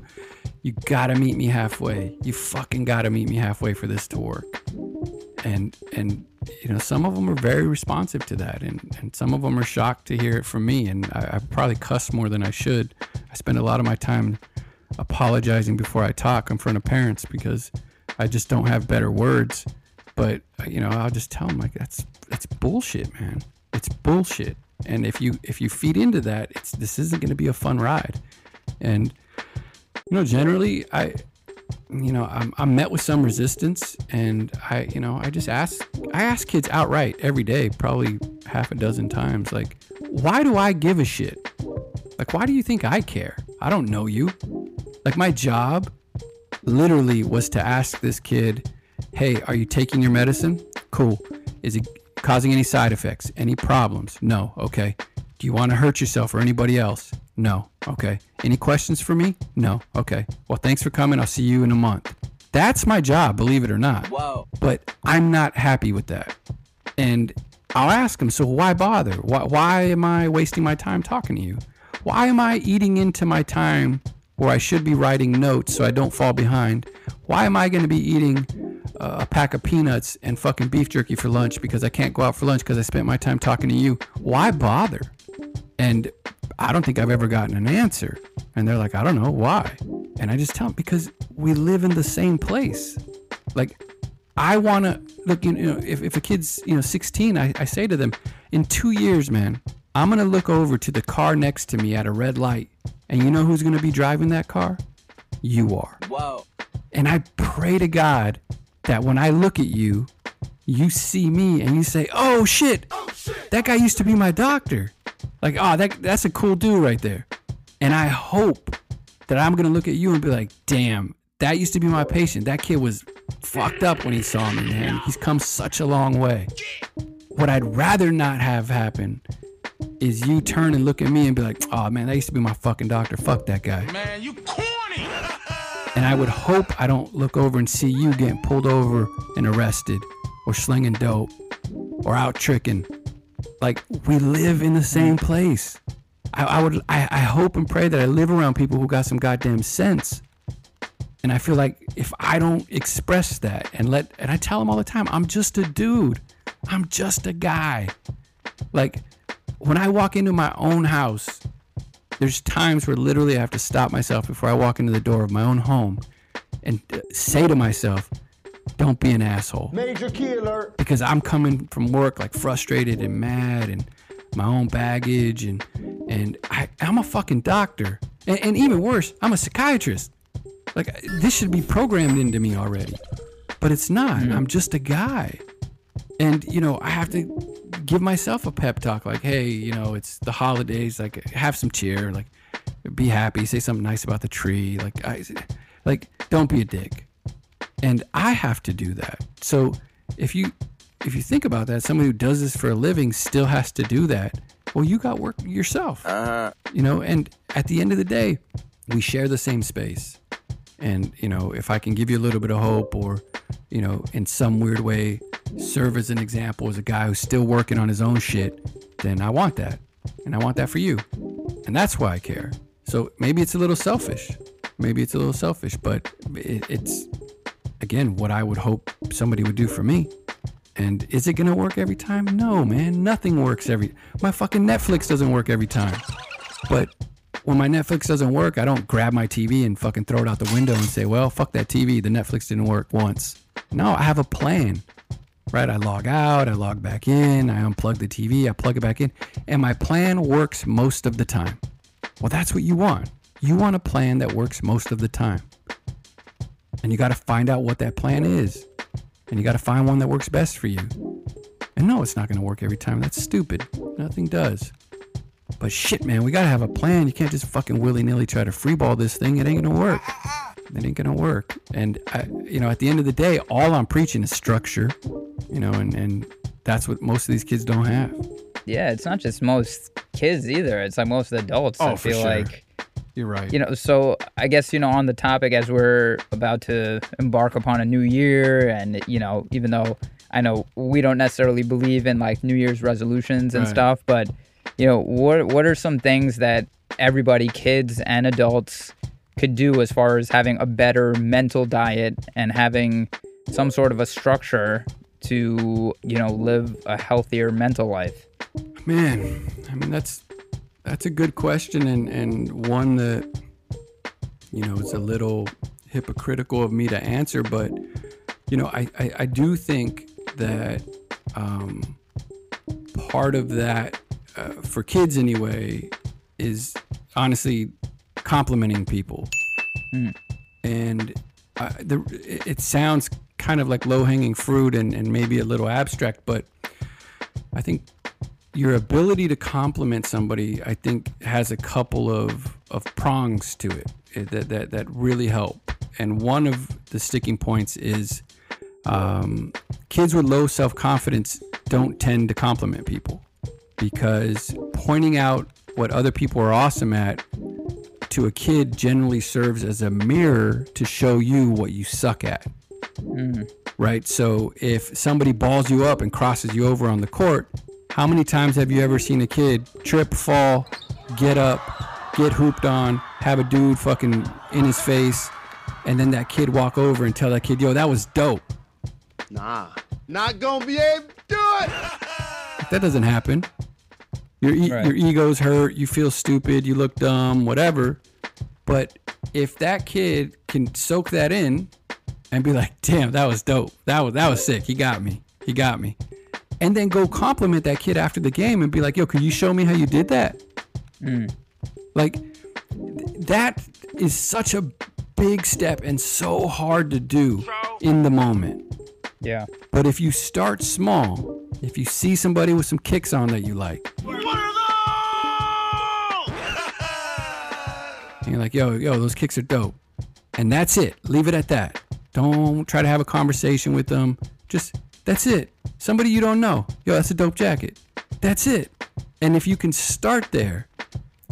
you gotta meet me halfway you fucking gotta meet me halfway for this to work and and you know some of them are very responsive to that and and some of them are shocked to hear it from me and I, I probably cuss more than I should. I spend a lot of my time apologizing before I talk in front of parents because I just don't have better words. But uh, you know I'll just tell them like that's that's bullshit man. It's bullshit. And if you if you feed into that it's this isn't going to be a fun ride. And you know generally I you know I'm, I'm met with some resistance and i you know i just ask i ask kids outright every day probably half a dozen times like why do i give a shit? Like why do you think i care? I don't know you. Like my job literally was to ask this kid hey are you taking your medicine? Cool. Is it causing any side effects? Any problems? No. Okay. Do you want to hurt yourself or anybody else no okay any questions for me no okay well thanks for coming i'll see you in a month that's my job believe it or not Whoa. but i'm not happy with that and I'll ask him, so why bother? Why, why am I wasting my time talking to you? Why am I eating into my time where I should be writing notes so I don't fall behind? Why am I going to be eating uh, a pack of peanuts and fucking beef jerky for lunch because I can't go out for lunch because I spent my time talking to you? Why bother? And I don't think I've ever gotten an answer. And they're like, I don't know why. And I just tell them because we live in the same place. Like, I want to look, you know, if, if a kid's, you know, 16, I, I say to them, in two years, man, I'm going to look over to the car next to me at a red light. And you know who's going to be driving that car? You are. Whoa. And I pray to God that when I look at you, you see me and you say, "Oh shit, oh, that guy used to be my doctor." Like, "Oh, that that's a cool dude right there." And I hope that I'm gonna look at you and be like, "Damn, that used to be my patient. That kid was fucked up when he saw me, man. He's come such a long way." What I'd rather not have happen is you turn and look at me and be like, "Oh man, that used to be my fucking doctor. Fuck that guy." Man, you corny. And I would hope I don't look over and see you getting pulled over and arrested or slinging dope or out tricking. Like, we live in the same place. I, I would, I, I hope and pray that I live around people who got some goddamn sense. And I feel like if I don't express that and let, and I tell them all the time, I'm just a dude. I'm just a guy. Like, when I walk into my own house, there's times where literally I have to stop myself before I walk into the door of my own home and uh, say to myself, don't be an asshole. Major key alert. Because I'm coming from work like frustrated and mad and my own baggage and and I, I'm a fucking doctor. And, and even worse, I'm a psychiatrist. Like this should be programmed into me already. But it's not. Mm-hmm. I'm just a guy. And you know, I have to give myself a pep talk like, hey, you know, it's the holidays, like have some cheer, like be happy, say something nice about the tree, like I like don't be a dick. And I have to do that. So if you if you think about that, somebody who does this for a living still has to do that. Well, you got work yourself. Uh-huh. You know, and at the end of the day, we share the same space. And, you know, if I can give you a little bit of hope or, you know, in some weird way serve as an example as a guy who's still working on his own shit, then I want that. And I want that for you. And that's why I care. So maybe it's a little selfish. Maybe it's a little selfish, but it, it's, again, what I would hope somebody would do for me. And is it gonna work every time? No, man. Nothing works every. My fucking Netflix doesn't work every time. But when my Netflix doesn't work, I don't grab my TV and fucking throw it out the window and say, "Well, fuck that TV. The Netflix didn't work once." No, I have a plan. Right? I log out, I log back in, I unplug the TV, I plug it back in, and my plan works most of the time. Well, that's what you want. You want a plan that works most of the time. And you got to find out what that plan is. And you got to find one that works best for you. And no, it's not going to work every time. That's stupid. Nothing does. But shit, man, we got to have a plan. You can't just fucking willy nilly try to freeball this thing. It ain't going to work. It ain't going to work. And, I, you know, at the end of the day, all I'm preaching is structure, you know, and, and that's what most of these kids don't have. Yeah, it's not just most kids either. It's like most adults. Oh, I Oh, feel sure. like You're right. you know. So I guess you know on the topic as we're about to embark upon a new year, and you know, even though I know we don't necessarily believe in like New Year's resolutions and Right. stuff, but you know, what what are some things that everybody, kids and adults, could do as far as having a better mental diet and having some sort of a structure to you know live a healthier mental life. Man, I mean that's that's a good question and and one that you know is a little hypocritical of me to answer, but you know I I, I do think that um, part of that uh, for kids anyway is honestly complimenting people, and uh, the, it- it sounds kind of like low hanging fruit and, and maybe a little abstract, but I think your ability to compliment somebody, I think, has a couple of, of prongs to it eh, that, that, that really help. And one of the sticking points is um, kids with low self confidence don't tend to compliment people because pointing out what other people are awesome at to a kid generally serves as a mirror to show you what you suck at right? So if somebody balls you up and crosses you over on the court, how many times have you ever seen a kid trip, fall, get up, get hooped on, have a dude fucking in his face, and then that kid walk over and tell that kid, yo, that was dope? Nah, not gonna be able to do it. That doesn't happen. Your, e- Right. your ego's hurt, you feel stupid, you look dumb, whatever. But if that kid can soak that in and be like, "Damn, that was dope. That was that was sick. He got me. He got me." And then go compliment that kid after the game and be like, "Yo, can you show me how you did that?" Mm. Like th- that is such a big step and so hard to do in the moment. Yeah. But if you start small, if you see somebody with some kicks on that you like, and you're like, yo, yo, those kicks are dope. And that's it. Leave it at that. Don't try to have a conversation with them. Just, that's it. Somebody you don't know. Yo, that's a dope jacket. That's it. And if you can start there,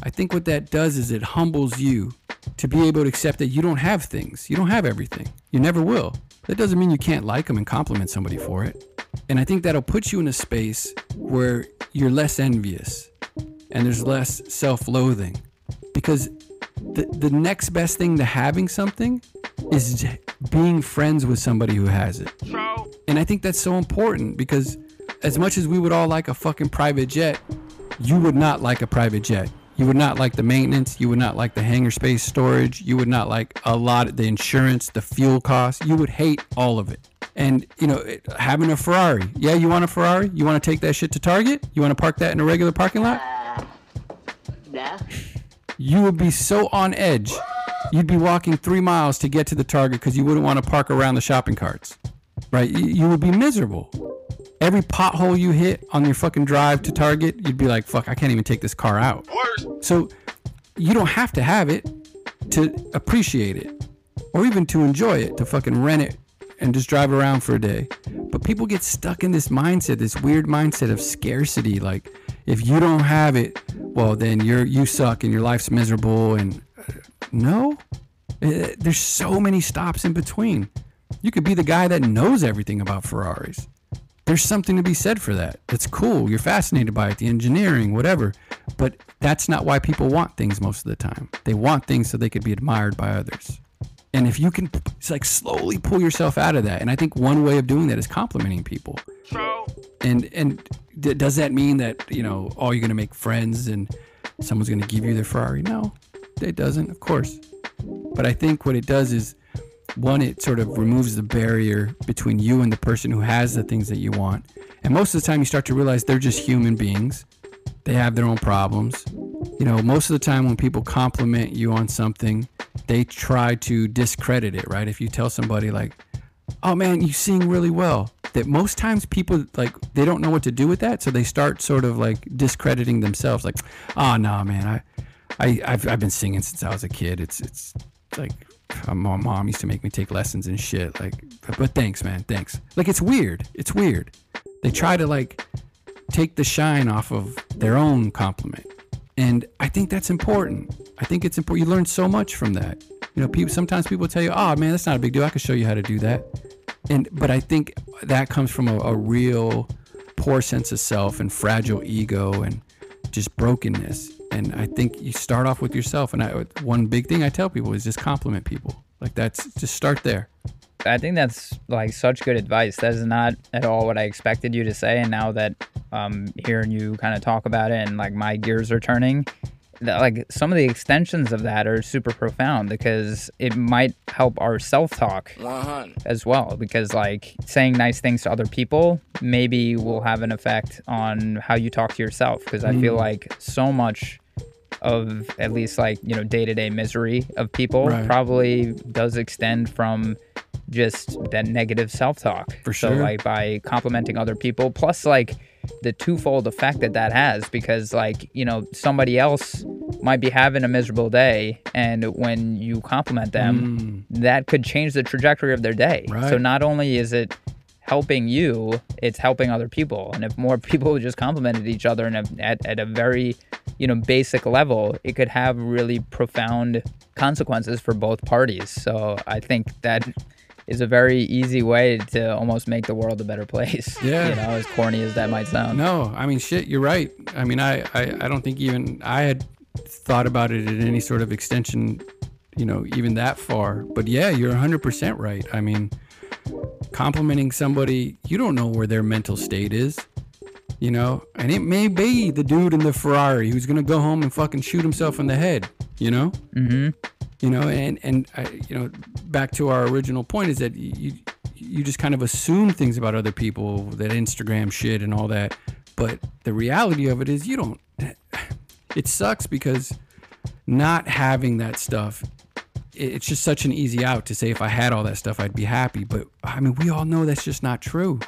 I think what that does is it humbles you to be able to accept that you don't have things. You don't have everything. You never will. That doesn't mean you can't like them and compliment somebody for it. And I think that'll put you in a space where you're less envious and there's less self loathing. Because the, the next best thing to having something is being friends with somebody who has it. And I think that's so important because as much as we would all like a fucking private jet, you would not like a private jet. You would not like the maintenance. You would not like the hangar space storage. You would not like a lot of the insurance, the fuel costs. You would hate all of it. And, you know, it- having a Ferrari. Yeah, you want a Ferrari? You want to take that shit to Target? You want to park that in a regular parking lot? Uh, You would be so on edge. You'd be walking three miles to get to the Target because you wouldn't want to park around the shopping carts. Right? You, you would be miserable every pothole you hit on your fucking drive to Target, you'd be like, fuck, I can't even take this car out. So you don't have to have it to appreciate it or even to enjoy it, to fucking rent it and just drive around for a day. But people get stuck in this mindset, this weird mindset of scarcity. Like, if you don't have it, well, then you're you suck and your life's miserable and No. Uh, There's so many stops in between. You could be the guy that knows everything about Ferraris. There's something to be said for that. It's cool. You're fascinated by it, the engineering, whatever. But that's not why people want things most of the time. They want things so they could be admired by others. And if you can, it's like slowly pull yourself out of that. And I think one way of doing that is complimenting people. And and d- does that mean that you know, oh, you're gonna make friends and someone's gonna give you their Ferrari? No, it doesn't. Of course. But I think what it does is, one, it sort of removes the barrier between you and the person who has the things that you want. And most of the time, you start to realize they're just human beings. They have their own problems. You know, most of the time when people compliment you on something, they try to discredit it, right? If you tell somebody like, "Oh man, you sing really well," that most times people like they don't know what to do with that, so they start sort of like discrediting themselves, like, "Oh no, man, I, I, I've, I've been singing since I was a kid. It's, it's like." uh, My mom used to make me take lessons and shit. Like, but thanks, man. Thanks. Like, it's weird. It's weird. They try to like take the shine off of their own compliment. And I think that's important. I think it's important. You learn so much from that. You know, people sometimes people tell you, "Oh man, that's not a big deal. I can show you how to do that." And but I think that comes from a, a real poor sense of self and fragile ego and just brokenness. And I think you start off with yourself. And I, one big thing I tell people is just compliment people. Like that's just start there. I think that's like such good advice. That is not at all what I expected you to say. And now that um hearing you kind of talk about it and like my gears are turning, that, like some of the extensions of that are super profound because it might help our self-talk as well because like saying nice things to other people maybe will have an effect on how you talk to yourself because i feel like so much of at least like you know day-to-day misery of people Right. probably does extend from just that negative self-talk. For sure. so like by complimenting other people plus like the twofold effect that that has because like you know somebody else might be having a miserable day and when you compliment them mm. that could change the trajectory of their day. So not only is it helping you it's helping other people. And if more people just complimented each other in a, at, at a very you know basic level it could have really profound consequences for both parties. So i think that is a very easy way to almost make the world a better place Yeah. you know as corny as that might sound No, I mean shit. You're right. I mean, I, I, I don't think even I had thought about it in any sort of extension, you know, even that far. But yeah, you're 100 percent right. I mean, complimenting somebody, you don't know where their mental state is, you know, and it may be the dude in the Ferrari who's gonna go home and fucking shoot himself in the head, you know. mm-hmm you know and and I, you know back to our original point is that you you just kind of assume things about other people that instagram shit and all that but the reality of it is you don't it sucks because not having that stuff it's just such an easy out to say if i had all that stuff i'd be happy but i mean we all know that's just not true.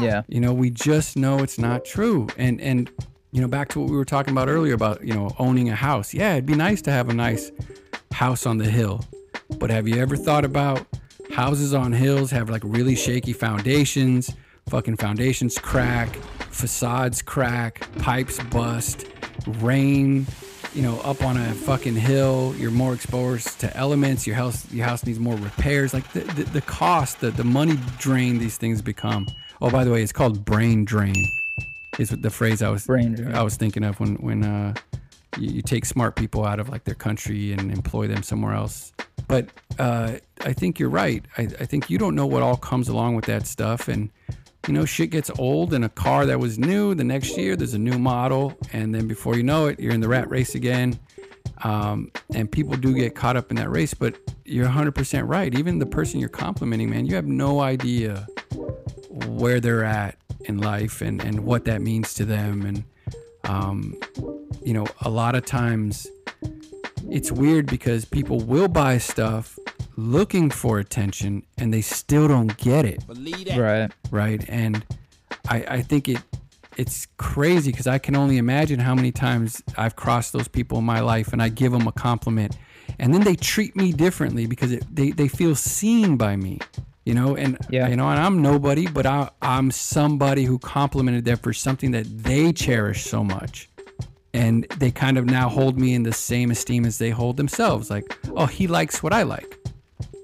Yeah. You know we just know it's not true. And and you know back to what we were talking about earlier about you know owning a house. Yeah it'd be nice to have a nice house on the hill. But have you ever thought about houses on hills have like really shaky foundations? Fucking foundations crack facades crack pipes bust rain you know up on a fucking hill you're more exposed to elements your house your house needs more repairs. Like the, the, the cost the, the money drain these things become. Oh by the way it's called brain drain is the phrase i was Brain drain. i was thinking of when when uh you, you take smart people out of like their country and employ them somewhere else. But uh i think you're right. I, I think you don't know what all comes along with that stuff. And you know shit gets old and a car that was new the next year there's a new model and then before you know it you're in the rat race again. Um, and people do get caught up in that race but you're 100% right. Even the person you're complimenting man you have no idea where they're at in life and, and what that means to them. And um, you know a lot of times it's weird because people will buy stuff looking for attention and they still don't get it. Believe that. right. Right? And i i think it it's crazy because i can only imagine how many times i've crossed those people in my life and i give them a compliment and then they treat me differently because it, they, they feel seen by me you know? And Yeah. you know and i'm nobody but I, i'm somebody who complimented them for something that they cherish so much and they kind of now hold me in the same esteem as they hold themselves. Like, oh, he likes what I like,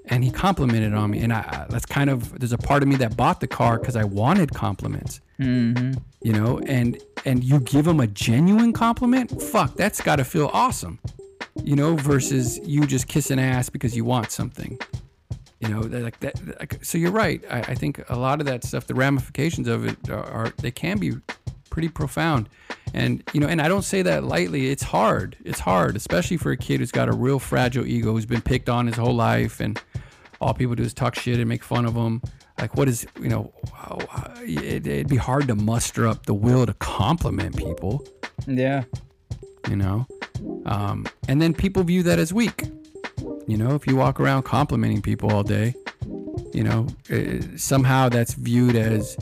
and he complimented on me, and I that's kind of there's a part of me that bought the car because I wanted compliments, Mm-hmm. you know, and and you give them a genuine compliment, fuck, that's got to feel awesome, you know, versus you just kissing ass because you want something. You know, like that. Like, so you're right. I, I think a lot of that stuff, the ramifications of it, are, are they can be pretty profound. And you know, and I don't say that lightly. It's hard. It's hard, especially for a kid who's got a real fragile ego, who's been picked on his whole life, and all people do is talk shit and make fun of him. Like, what is you know? It, it'd be hard to muster up the will to compliment people Yeah. you know um, and then people view that as weak you know if you walk around complimenting people all day you know uh, somehow that's viewed as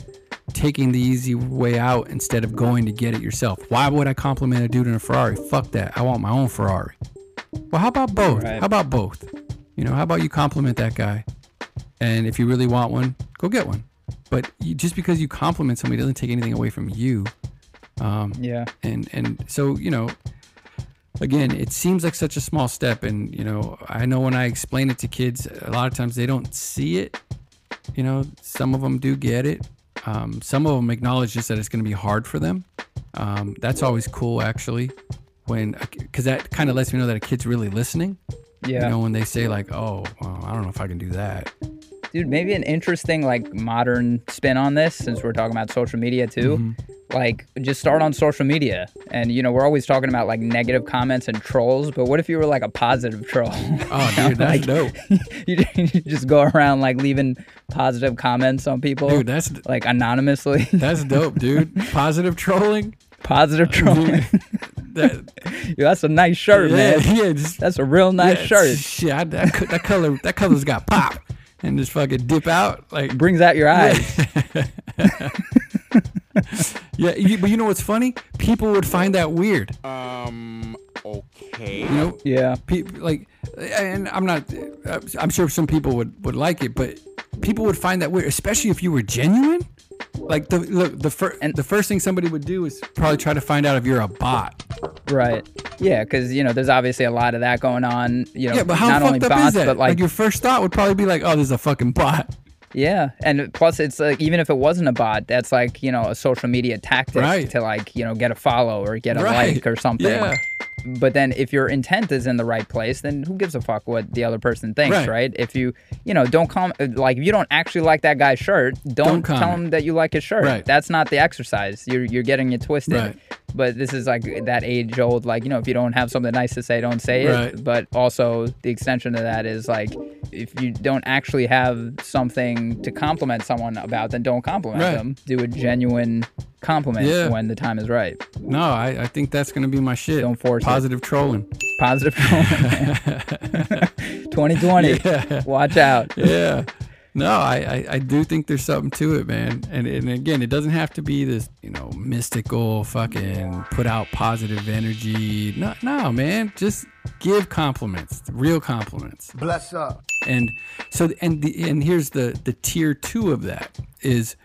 taking the easy way out instead of going to get it yourself. Why would i compliment a dude in a ferrari? Fuck that. I want my own ferrari. Well how about both? Right. how about both? You know how about you compliment that guy? And if you really want one go get one. But you, just because you compliment somebody doesn't take anything away from you. Um, Yeah. and and so you know again it seems like such a small step. And you know i know when i explain it to kids a lot of times they don't see it. You know some of them do get it um, some of them acknowledge just that it's going to be hard for them. Um, that's always cool actually when because that kind of lets me know that a kid's really listening. Yeah. you know when they say like oh well, i don't know if i can do that Dude, maybe an interesting like modern spin on this since we're talking about social media too. Mm-hmm. Like just start on social media. And you know, we're always talking about like negative comments and trolls, but what if you were like a positive troll? oh dude that's Like- dope you you just go around like leaving positive comments on people dude that's like anonymously. that's dope dude positive trolling positive trolling. that, Yo, that's a nice shirt, yeah, man. yeah just That's a real nice Yeah, shirt. Shit, I, that, that color, that color's got pop, and just fucking dip out like. Brings out your eyes. Yeah, you, but you know what's funny? People would find that weird. Um, okay. You know, Yeah. people like, and I'm not. I'm sure some people would would like it, but people would find that weird, especially if you were genuine. Like the look, the first and the first thing somebody would do is probably try to find out if you're a bot. Right. Yeah, because you know, there's obviously a lot of that going on. You know, Yeah, but how not only fucked up bots, is that? but Like, like, your first thought would probably be like, "Oh, there's a fucking bot." Yeah, and plus it's like even if it wasn't a bot, that's like you know a social media tactic Right. to like you know get a follow or get a Right. like or something. Yeah. But then if your intent is in the right place, then who gives a fuck what the other person thinks, Right. right? If you you know don't come like if you don't actually like that guy's shirt, don't, Don't tell him that you like his shirt. Right. That's not the exercise. You're you're getting it twisted. But this is like that age old like you know if you don't have something nice to say, don't say it. Right. But also the extension of that is like if you don't actually have something to compliment someone about, then don't compliment Right. them. Do a genuine compliment Yeah. when the time is right. No, I, I think that's gonna be my shit. Don't force it. positive trolling. Positive trolling 2020. Yeah. Watch out. yeah. No, I, I, I do think there's something to it, man. And, and again, it doesn't have to be this, you know, mystical fucking put out positive energy. No, no, man. Just give compliments, real compliments. Bless up. And so, and the and here's the the tier two of that is,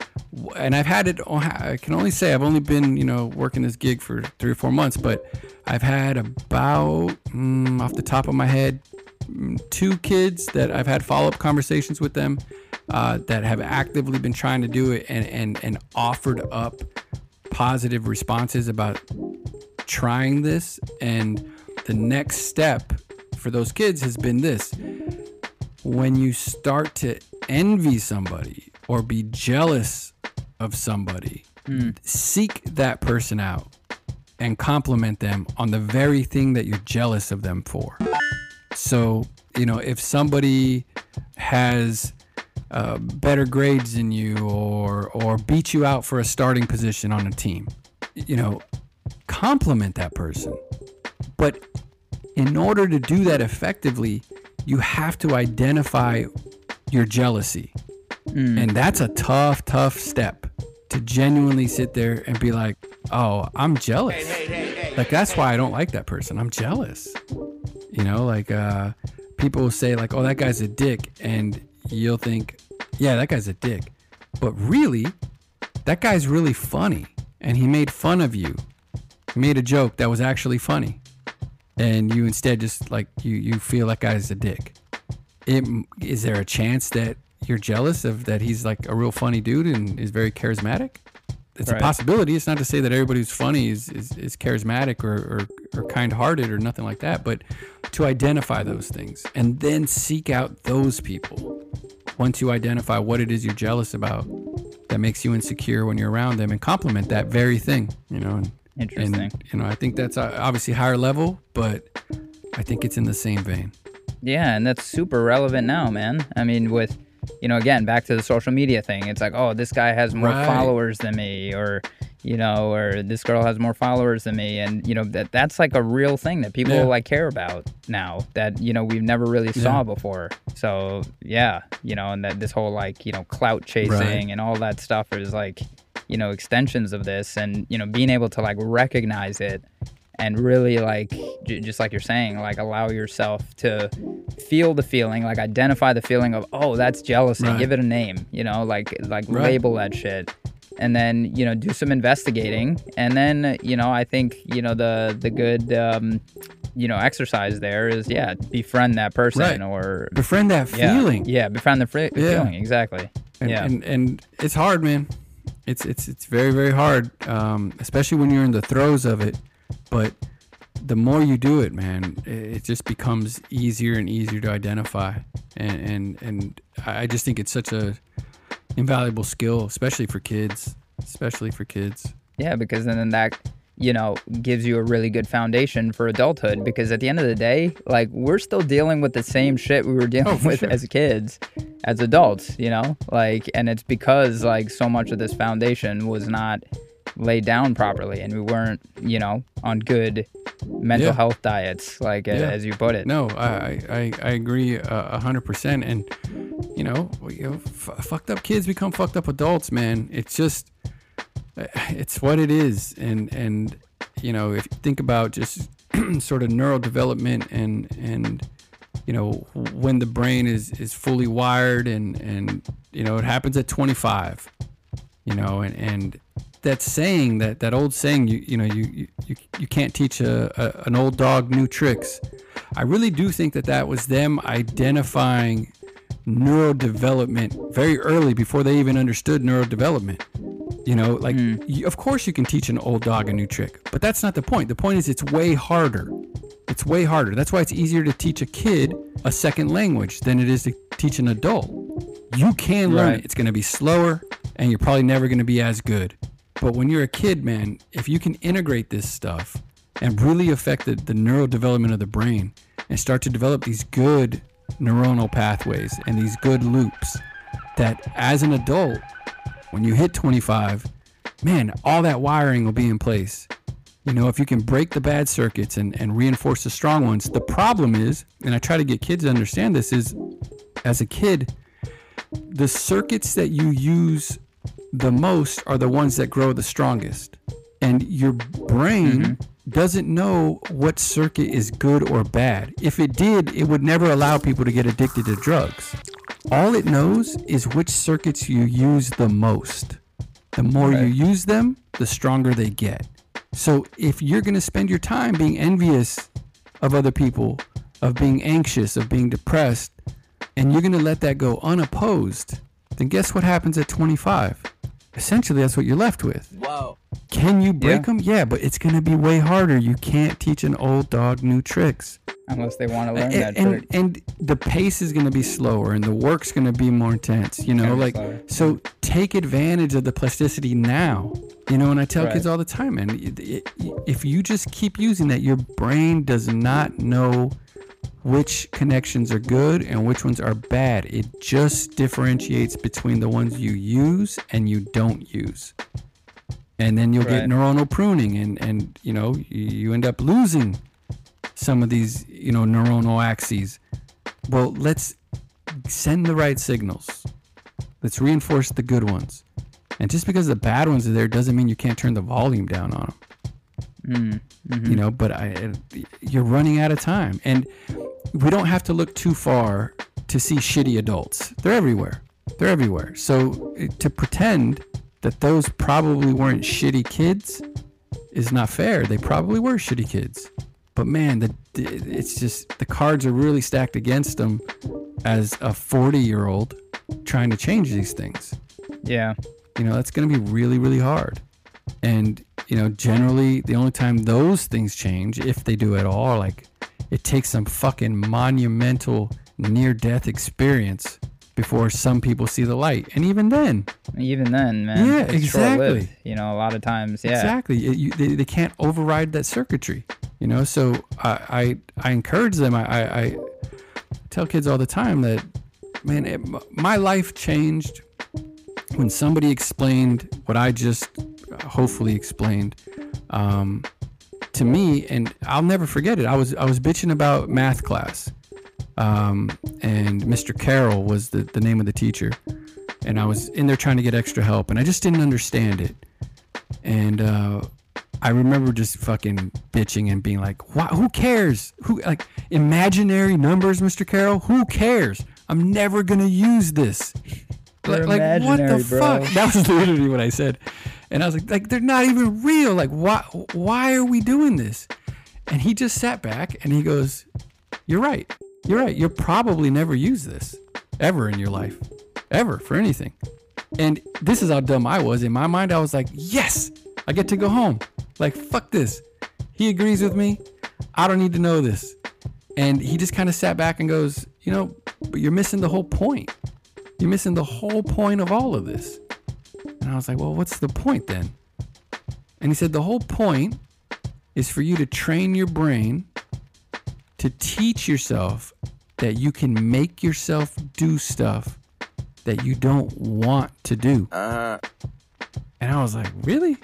and I've had it. I can only say I've only been you know working this gig for three or four months, but I've had about mm, off the top of my head mm, two kids that I've had follow up conversations with them uh, that have actively been trying to do it and and and offered up positive responses about trying this. And the next step for those kids has been this. When you start to envy somebody or be jealous of somebody, seek that person out and compliment them on the very thing that you're jealous of them for. So, you know, if somebody has uh, better grades than you or or beat you out for a starting position on a team, you know, compliment that person. But in order to do that effectively, you have to identify your jealousy. And that's a tough, tough step to genuinely sit there and be like, oh, I'm jealous. Like, that's why I don't like that person. I'm jealous. You know, like, uh, people will say, like, oh, that guy's a dick. And you'll think, yeah, that guy's a dick. But really, that guy's really funny and he made fun of you. He made a joke that was actually funny, and you instead just like you you feel that guy's a dick. It, is there a chance that you're jealous of that he's like a real funny dude and is very charismatic? It's Right. a possibility. It's not to say that everybody who's funny is, is, is charismatic or, or, or kind hearted or nothing like that, but to identify those things and then seek out those people. Once you identify what it is you're jealous about that makes you insecure when you're around them and compliment that very thing, you know, and, Interesting. and you know, I think that's uh, obviously higher level, but I think it's in the same vein. Yeah, and that's super relevant now, man. I mean, with you know, again, back to the social media thing. It's like, oh, this guy has more Right. followers than me, or you know, or this girl has more followers than me, and you know that that's like a real thing that people Yeah. like care about now that you know we've never really saw Yeah. before. So yeah, you know, and that this whole like you know clout chasing Right. and all that stuff is like you know extensions of this, and you know being able to like recognize it and really like j- just like you're saying like allow yourself to feel the feeling like identify the feeling of oh that's jealousy Right. give it a name you know like like Right. label that shit and then you know do some investigating and then you know i think you know the the good um you know exercise there is yeah befriend that person Right. or Befriend that feeling. yeah befriend the fri- Yeah. feeling exactly and, yeah and and it's hard man it's it's it's very very hard um, especially when you're in the throes of it but the more you do it man it, just becomes easier and easier to identify and and and i just think it's such a invaluable skill especially for kids especially for kids Yeah, because then that you know gives you a really good foundation for adulthood. Because at the end of the day, like we're still dealing with the same shit we were dealing Oh, with sure. as kids, as adults. You know, like, and it's because like so much of this foundation was not laid down properly, and we weren't, you know, on good mental Yeah. health diets, like Yeah. as you put it. No, I I, I agree a a hundred percent. And you know, you know, f- fucked up kids become fucked up adults, man. It's just, eh, it's what it is. And and you know, if you think about just sort of neural development and and you know when the brain is is fully wired and and you know it happens at 25 you know and and that saying that that old saying you you know you you, you, can't teach a, a an old dog new tricks. I really do think that that was them identifying neurodevelopment very early before they even understood neurodevelopment. You know like hmm. you, of course you can teach an old dog a new trick but that's not the point. The point is it's way harder. It's way harder. That's why it's easier to teach a kid a second language than it is to teach an adult. You can learn Right. it. It's going to be slower and you're probably never going to be as good. But when you're a kid, man, if you can integrate this stuff and really affect the, the neural development of the brain and start to develop these good neuronal pathways and these good loops, that as an adult, when you hit 25, man, all that wiring will be in place. You know, if you can break the bad circuits and, and reinforce the strong ones, the problem is, and I try to get kids to understand this, is as a kid, the circuits that you use the most are the ones that grow the strongest. And your brain mm-hmm. doesn't know what circuit is good or bad. If it did, it would never allow people to get addicted to drugs. All it knows is which circuits you use the most. The more you use them, the stronger they get. So if you're going to spend your time being envious of other people, of being anxious, of being depressed, and you're going to let that go unopposed, then guess what happens at 25? Essentially, that's what you're left with. Whoa. Can you break Yeah. them? Yeah, but it's going to be way harder. You can't teach an old dog new tricks. Unless they want to learn that And, trick. and, and the pace is going to be slower and the work's going to be more intense, you know, like, slower. so take advantage of the plasticity now. You know, and I tell Right. kids all the time, man, it- it- if you just keep using that, your brain does not know which connections are good and which ones are bad. It just differentiates between the ones you use and you don't use. And then you'll get neuronal pruning and, and you know, you, end up losing some of these, you know, neuronal axes. Well, let's send the right signals. Let's reinforce the good ones. And just because the bad ones are there doesn't mean you can't turn the volume down on them hmm. You know but i you're running out of time and we don't have to look too far to see shitty adults they're everywhere they're everywhere so eh, to pretend that those probably weren't shitty kids is not fair. They probably were shitty kids, but man, the it's just the cards are really stacked against them as a 40 year old trying to change these things. Yeah. You know, that's going to be really, really hard. And, you know, generally the only time those things change, if they do at all, like it takes some fucking monumental near death experience before some people see the light. And even then, Even then, man. Yeah, exactly. You know, a lot of times. Yeah. Exactly. It- you, they, they can't override that circuitry, you know. So I I, I encourage them. I, I, I tell kids all the time that, man, it, my life changed when somebody explained what I just hopefully explained um, to me, and I'll never forget it. I was I was bitching about math class, um, and Mr. Carroll was the, the name of the teacher, and I was in there trying to get extra help, and I just didn't understand it. And uh, I remember just fucking bitching and being like, "Why? Who cares? Who like imaginary numbers, Mr. Carroll? Who cares? I'm never gonna use this. They're like, what the bro. fuck? That was literally what I said. And I was like, like they're not even real. Like, why? Why are we doing this? And he just sat back and he goes, "You're right. You're right. You'll probably never use this ever in your life, ever for anything." And this is how dumb I was. In my mind, I was like, yes, I get to go home. Like, fuck this. He agrees with me. I don't need to know this. And he just kind of sat back and goes, you know, but you're missing the whole point. You're missing the whole point of all of this. And I was like, well, what's the point then? And he said, the whole point is for you to train your brain to teach yourself that you can make yourself do stuff that you don't want to do. Uh-huh. And I was like, really?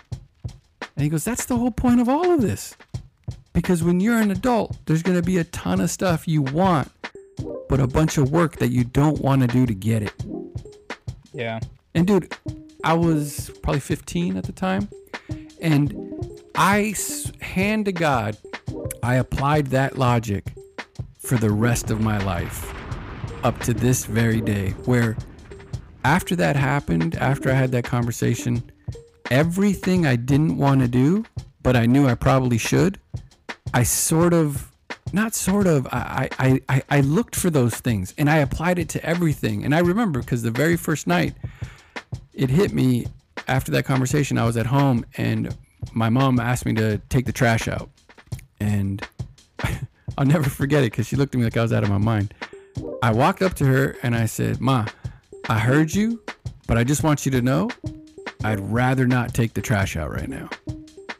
And he goes, that's the whole point of all of this. Because when you're an adult, there's going to be a ton of stuff you want, but a bunch of work that you don't want to do to get it. Yeah. And dude, I was probably 15 at the time. And I hand to God, I applied that logic for the rest of my life up to this very day. Where after that happened, after I had that conversation, everything I didn't want to do, but I knew I probably should, I sort of, not sort of, I, I, I, I looked for those things and I applied it to everything. And I remember because the very first night, it hit me after that conversation. I was at home and my mom asked me to take the trash out. And I'll never forget it because she looked at me like I was out of my mind. I walked up to her and I said, Ma, I heard you, but I just want you to know I'd rather not take the trash out right now.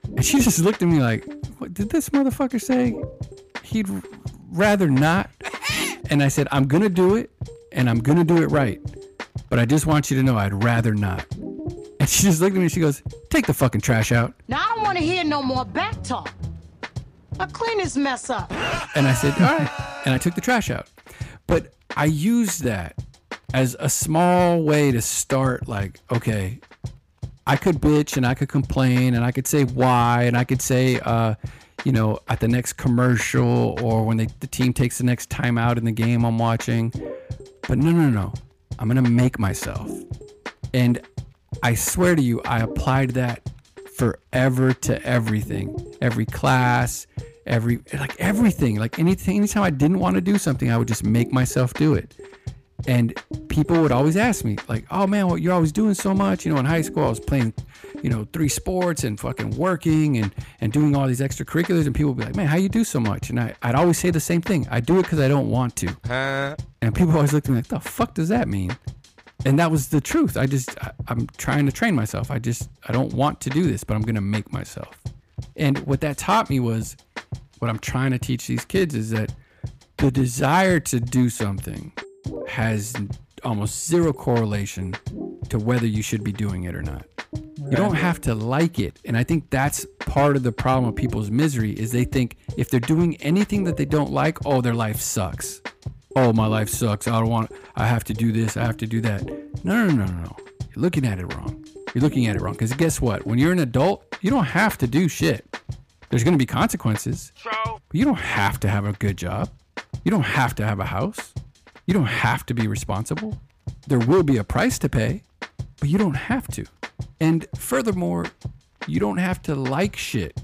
And she just looked at me like, what did this motherfucker say? He'd rather not. And I said, I'm going to do it and I'm going to do it right. But I just want you to know I'd rather not. And she just looked at me and she goes, Take the fucking trash out. Now I don't want to hear no more back talk. Now clean this mess up. And I said, All right. And I took the trash out. But I used that as a small way to start, like, okay, I could bitch and I could complain and I could say why and I could say, uh, you know, at the next commercial or when they, the team takes the next time out in the game I'm watching. But no, no, no. I'm going to make myself. And I swear to you, I applied that forever to everything. Every class, every like everything. Like anything anytime I didn't want to do something, I would just make myself do it. And people would always ask me, like, oh man, what you're always doing so much. You know, in high school I was playing, you know, three sports and fucking working and and doing all these extracurriculars and people would be like, Man, how you do so much? And I, I'd always say the same thing. I do it because I don't want to. And people always looked at me like, the fuck does that mean? and that was the truth i just I, i'm trying to train myself i just i don't want to do this but i'm going to make myself and what that taught me was what i'm trying to teach these kids is that the desire to do something has almost zero correlation to whether you should be doing it or not. You don't have to like it. And i think that's part of the problem of people's misery is they think if they're doing anything that they don't like oh their life sucks. Oh my life sucks. I don't want i have to do this i have to do that. No no no no no. You're looking at it wrong. You're looking at it wrong. Because guess what? When you're an adult you don't have to do shit. There's going to be consequences. But you don't have to have a good job. You don't have to have a house you don't have to be responsible there will be a price to pay but you don't have to and furthermore You don't have to like shit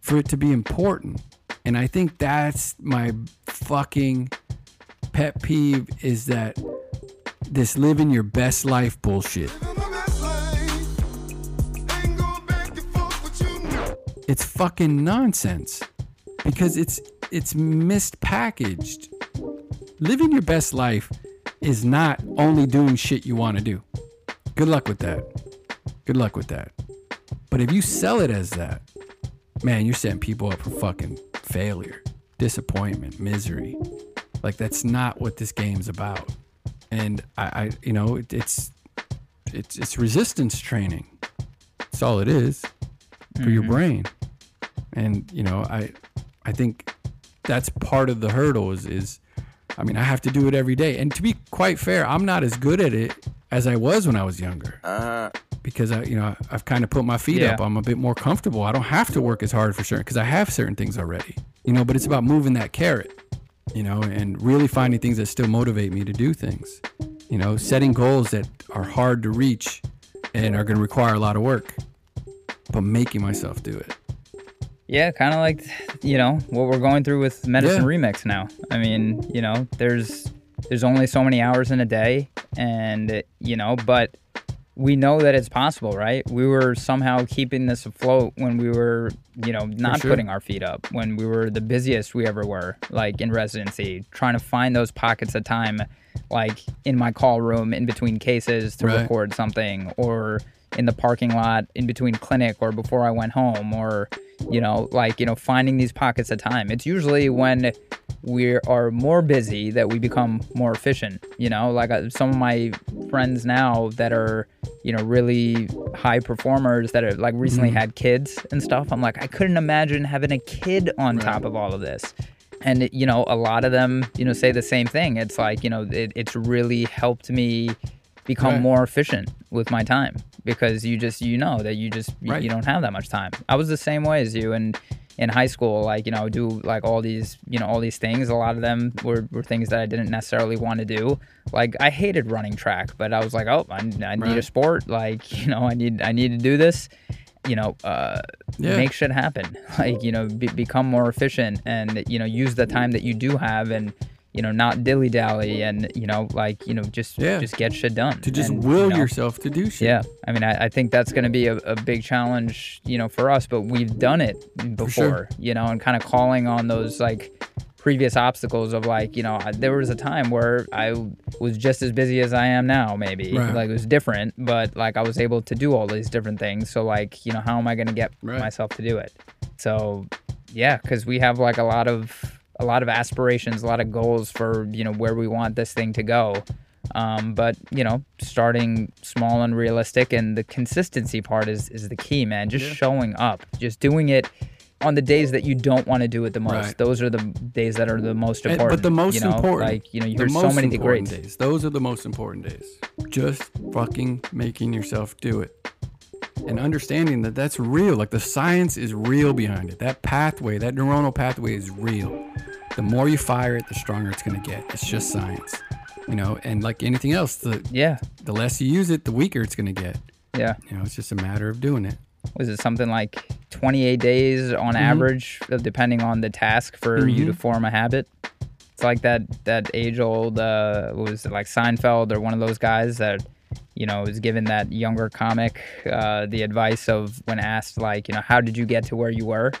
for it to be important. And I think that's my fucking pet peeve is that this living your best life bullshit. It's fucking nonsense because it's it's mispackaged. Living your best life is not only doing shit you want to do. Good luck with that. Good luck with that. But if you sell it as that, man, you're setting people up for fucking failure, disappointment, misery. Like that's not what this game's about. And I, I you know, it, it's it's it's resistance training. That's all it is for your mm-hmm. brain. And you know, I I think that's part of the hurdle is is I mean, I have to do it every day. And to be quite fair, I'm not as good at it as I was when I was younger. Uh, because I, you know, I've kind of put my feet Yeah. up. I'm a bit more comfortable. I don't have to work as hard for certain because I have certain things already. You know, but it's about moving that carrot. You know, and really finding things that still motivate me to do things. You know, setting goals that are hard to reach and are going to require a lot of work, but making myself do it. Yeah, kind of like you know what we're going through with Medicine Yeah. Remix now. I mean, you know, there's there's only so many hours in a day, and you know, but we know that it's possible, right? We were somehow keeping this afloat when we were, you know, not sure. putting our feet up, when we were the busiest we ever were, like in residency, trying to find those pockets of time, like in my call room in between cases to Right. record something, or in the parking lot in between clinic or before I went home, or you know, like you know, finding these pockets of time. It's usually when we are more busy that we become more efficient. You know, like uh, some of my friends now that are, you know, really high performers that have like recently had kids and stuff. I'm like, I couldn't imagine having a kid on top of all of this. And you know, a lot of them, you know, say the same thing. It's like, you know, it, it's really helped me become Right. more efficient with my time because you just you know that you just you- Right. you don't have that much time. I was the same way as you and in high school like you know do like all these you know all these things a lot of them were, were things that I didn't necessarily want to do like I hated running track but I was like oh I, I need a sport like you know I need I need to do this you know uh Yeah. make shit happen like you know be, become more efficient and you know use the time that you do have and you know not dilly dally and you know like you know just Yeah. just get shit done To just And, will you know, yourself to do shit. yeah, I mean, I, I think that's going to be a, a big challenge, you know, for us. But we've done it before, sure. you know, and kind of calling on those like previous obstacles of like, you know, I, there was a time where I was just as busy as I am now. Maybe Right. like it was different, but like I was able to do all these different things. So like, you know, how am I going to get Right. myself to do it? So yeah, because we have like a lot of a lot of aspirations, a lot of goals for you know where we want this thing to go. Um, but you know, starting small and realistic, and the consistency part is is the key, man. Just showing up, just doing it on the days that you don't want to do it the most. Right. Those are the days that are the most important. but the most you know? important, like you know, you hear so many greats. days. Those are the most important days. Just fucking making yourself do it, and understanding that that's real. Like the science is real behind it. That pathway, that neuronal pathway, is real. The more you fire it, the stronger it's gonna get. It's just science, you know. And like anything else, the Yeah, the less you use it, the weaker it's gonna get. yeah. You know, it's just a matter of doing it. was it something like 28 days on Mm-hmm. average uh, depending on the task for you to form a habit it's like that that age old uh what was it like seinfeld or one of those guys that you know was given that younger comic uh the advice of when asked like you know how did you get to where you were?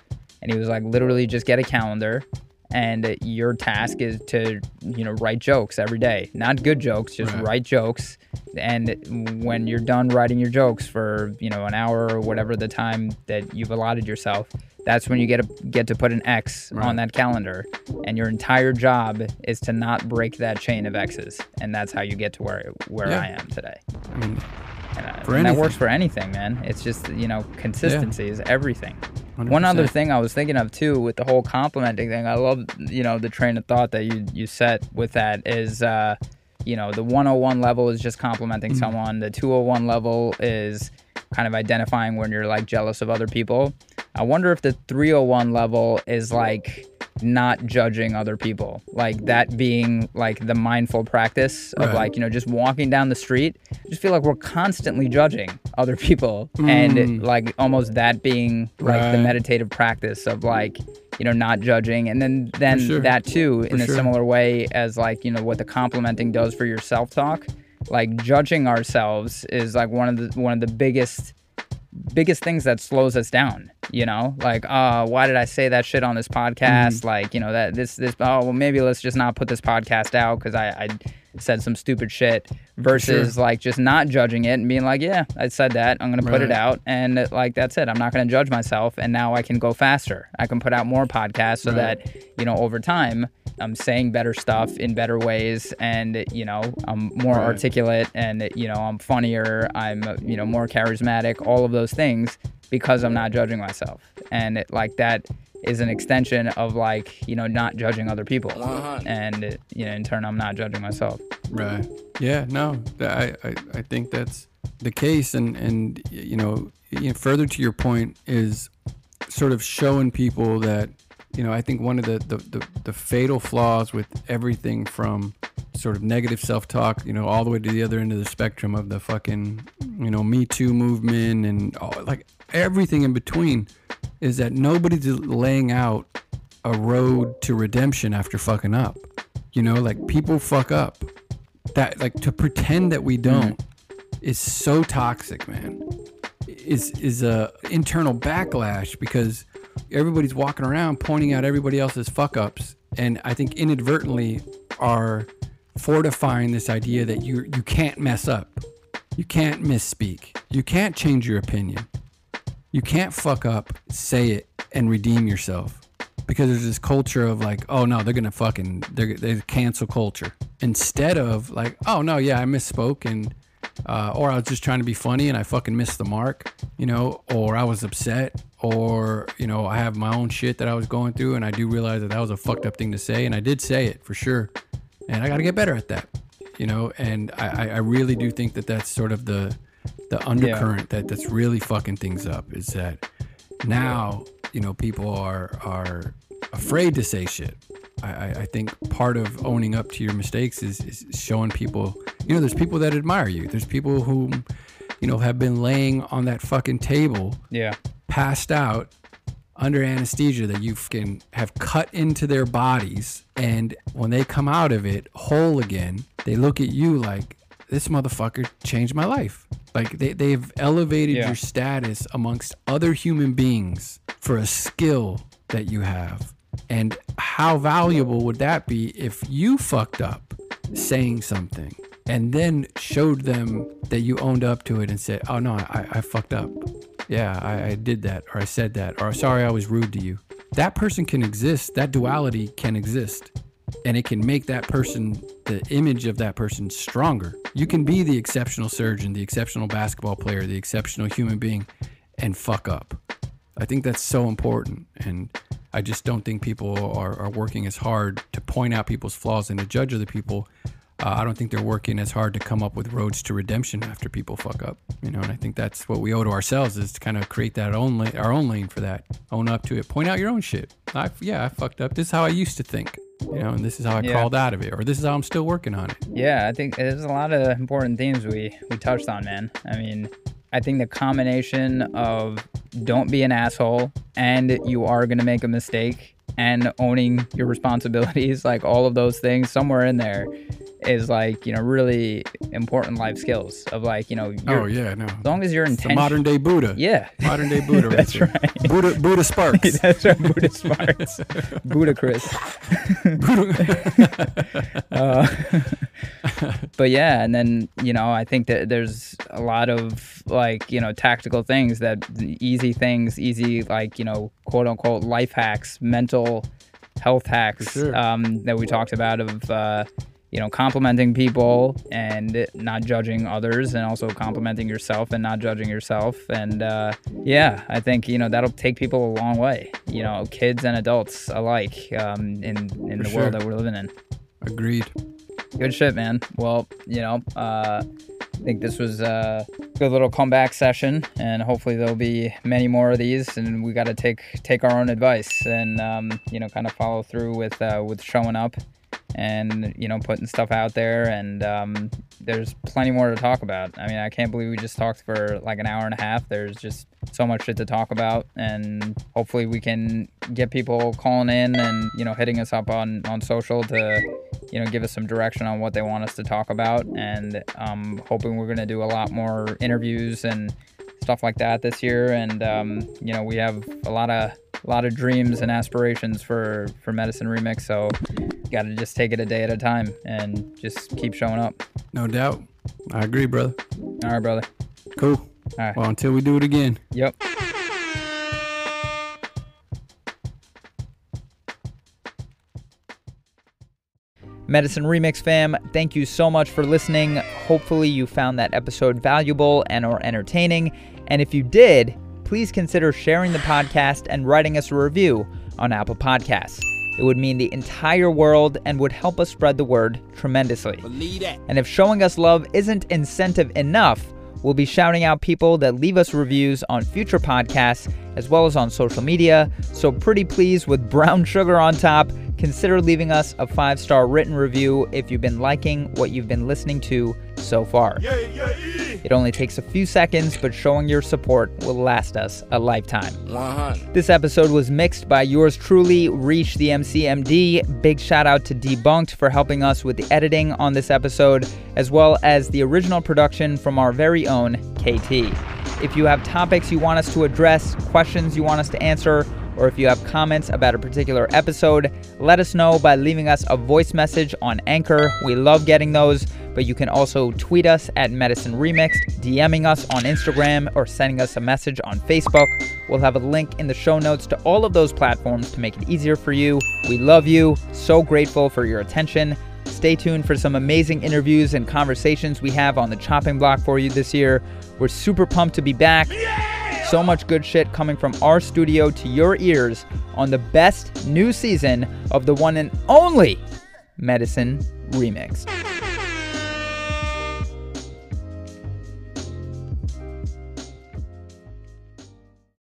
And he was like literally just get a calendar and your task is to you know write jokes every day. Not good jokes just Right. write jokes. And when you're done writing your jokes for you know an hour or whatever the time that you've allotted yourself that's when you get to get to put an x Right. on that calendar and your entire job is to not break that chain of x's and that's how you get to where where Yeah. i am today I mean, and, uh, For and that works for anything, man. It's just you know consistency is everything. One 100%. other thing I was thinking of too with the whole complimenting thing. I love you know the train of thought that you you set with that is uh, you know the 101 level is just complimenting Mm-hmm. someone. The 201 level is kind of identifying when you're like jealous of other people. I wonder if the 301 level is like not judging other people like that being like the mindful practice of Right. like you know just walking down the street I just feel like we're constantly judging other people and like almost that being like the Mm. Meditative practice of like you know not judging and then then sure. that too in For a sure. similar way as like you know what the complimenting does for your self-talk like judging ourselves is like one of the one of the biggest biggest things that slows us down you know? Like uh why did i say that shit on this podcast? Mm-hmm. like you know that this this oh well maybe let's just not put this podcast out because i i said some stupid shit versus like just not judging it and being like yeah i said that. I'm gonna put it out and uh, like that's it. I'm not gonna judge myself and now i can go faster. I can put out more podcasts so Right. that you know over time i'm saying better stuff in better ways and you know i'm more Right. articulate and you know i'm funnier i'm you know more charismatic all of those things because i'm not judging myself and it, like that is an extension of like you know not judging other people and uh, you know in turn i'm not judging myself Right. Yeah. No. I, I I think that's the case, and and you know, you know, further to your point is sort of showing people that you know I think one of the the, the, the fatal flaws with everything from sort of negative self-talk, you know, all the way to the other end of the spectrum of the fucking you know Me Too movement and all, like everything in between is that nobody's laying out a road to redemption after fucking up. You know, like people fuck up. That like to pretend that we don't mm-hmm. is so toxic, man. Is is a internal backlash because everybody's walking around pointing out everybody else's fuck ups, and I think inadvertently are fortifying this idea that you you can't mess up, you can't misspeak, you can't change your opinion, you can't fuck up, say it, and redeem yourself. Because there's this culture of like, oh no, they're gonna fucking they're they cancel culture. Instead of like, oh no, yeah, I misspoke and uh, or I was just trying to be funny and I fucking missed the mark, you know, or I was upset, or you know, I have my own shit that I was going through and I do realize that that was a fucked up thing to say and I did say it for sure, and I got to get better at that, you know, and I, I really do think that that's sort of the the undercurrent that that's really fucking things up is that now you know people are are afraid to say shit. I, I, I think part of owning up to your mistakes is, is showing people you know there's people that admire you. There's people who you know have been laying on that fucking table yeah passed out under anesthesia that you can have cut into their bodies and when they come out of it whole again they look at you like this motherfucker changed my life. Like they, they've elevated Yeah. your status amongst other human beings for a skill that you have. And how valuable would that be if you fucked up saying something and then showed them that you owned up to it and said oh no i, I fucked up yeah I, I did that or i said that or sorry i was rude to you. That person can exist that duality can exist and it can make that person the image of that person stronger. You can be the exceptional surgeon the exceptional basketball player the exceptional human being and fuck up. I think that's so important and i just don't think people are, are working as hard to point out people's flaws and to judge other people uh, I don't think they're working as hard to come up with roads to redemption after people fuck up, you know. And I think that's what we owe to ourselves is to kind of create that own lane, our own lane for that. Own up to it. Point out your own shit. I, yeah, I fucked up. This is how I used to think, you know, and this is how I Yeah. crawled out of it, or this is how I'm still working on it. Yeah, I think there's a lot of important themes we we touched on, man. I mean, I think the combination of don't be an asshole and you are going to make a mistake and owning your responsibilities, like all of those things somewhere in there is like, you know, really important life skills of like, you know, Oh yeah, no. as long as you're intentional. modern day Buddha. Yeah. Modern day Buddha. right That's there. right. Buddha Buddha Sparks. That's right, Buddha Sparks. Buddha Chris. uh, but yeah, and then you know, I think that there's a lot of like you know tactical things that easy things, easy like you know quote unquote life hacks, mental health hacks sure. um, that we talked about of. Uh, you know, complimenting people and not judging others, and also complimenting yourself and not judging yourself. And uh, yeah, I think you know that'll take people a long way. You know, kids and adults alike um, in in For the sure. world that we're living in. Agreed. Good shit, man. Well, you know, uh, I think this was a good little comeback session, and hopefully there'll be many more of these. And we got to take take our own advice and um, you know kind of follow through with uh, with showing up and you know putting stuff out there and um, there's plenty more to talk about. I mean i can't believe we just talked for like an hour and a half. There's just so much shit to talk about and hopefully we can get people calling in and you know hitting us up on on social to you know give us some direction on what they want us to talk about. And um hoping we're going to do a lot more interviews and stuff like that this year. And um, you know we have a lot of a lot of dreams and aspirations for for medicine remix. So got to just take it a day at a time and just keep showing up No doubt. I agree, brother. all right brother Cool. all right Well, until we do it again. yep Medicine Remix fam, thank you so much for listening. Hopefully you found that episode valuable and or entertaining. And if you did, please consider sharing the podcast and writing us a review on Apple Podcasts. It would mean the entire world and would help us spread the word tremendously. And if showing us love isn't incentive enough, we'll be shouting out people that leave us reviews on future podcasts as well as on social media. So, pretty please, with brown sugar on top, consider leaving us a five star written review if you've been liking what you've been listening to so far. It only takes a few seconds, but showing your support will last us a lifetime. 100. This episode was mixed by yours truly, Reach the MCMD. Big shout out to Debunked for helping us with the editing on this episode, as well as the original production from our very own KT. If you have topics you want us to address, questions you want us to answer, or if you have comments about a particular episode, let us know by leaving us a voice message on Anchor. We love getting those, but you can also tweet us at Medicine Remixed, DMing us on Instagram, or sending us a message on Facebook. We'll have a link in the show notes to all of those platforms to make it easier for you. We love you, so grateful for your attention. Stay tuned for some amazing interviews and conversations we have on the chopping block for you this year. We're super pumped to be back. So much good shit coming from our studio to your ears on the best new season of the one and only Medicine Remix.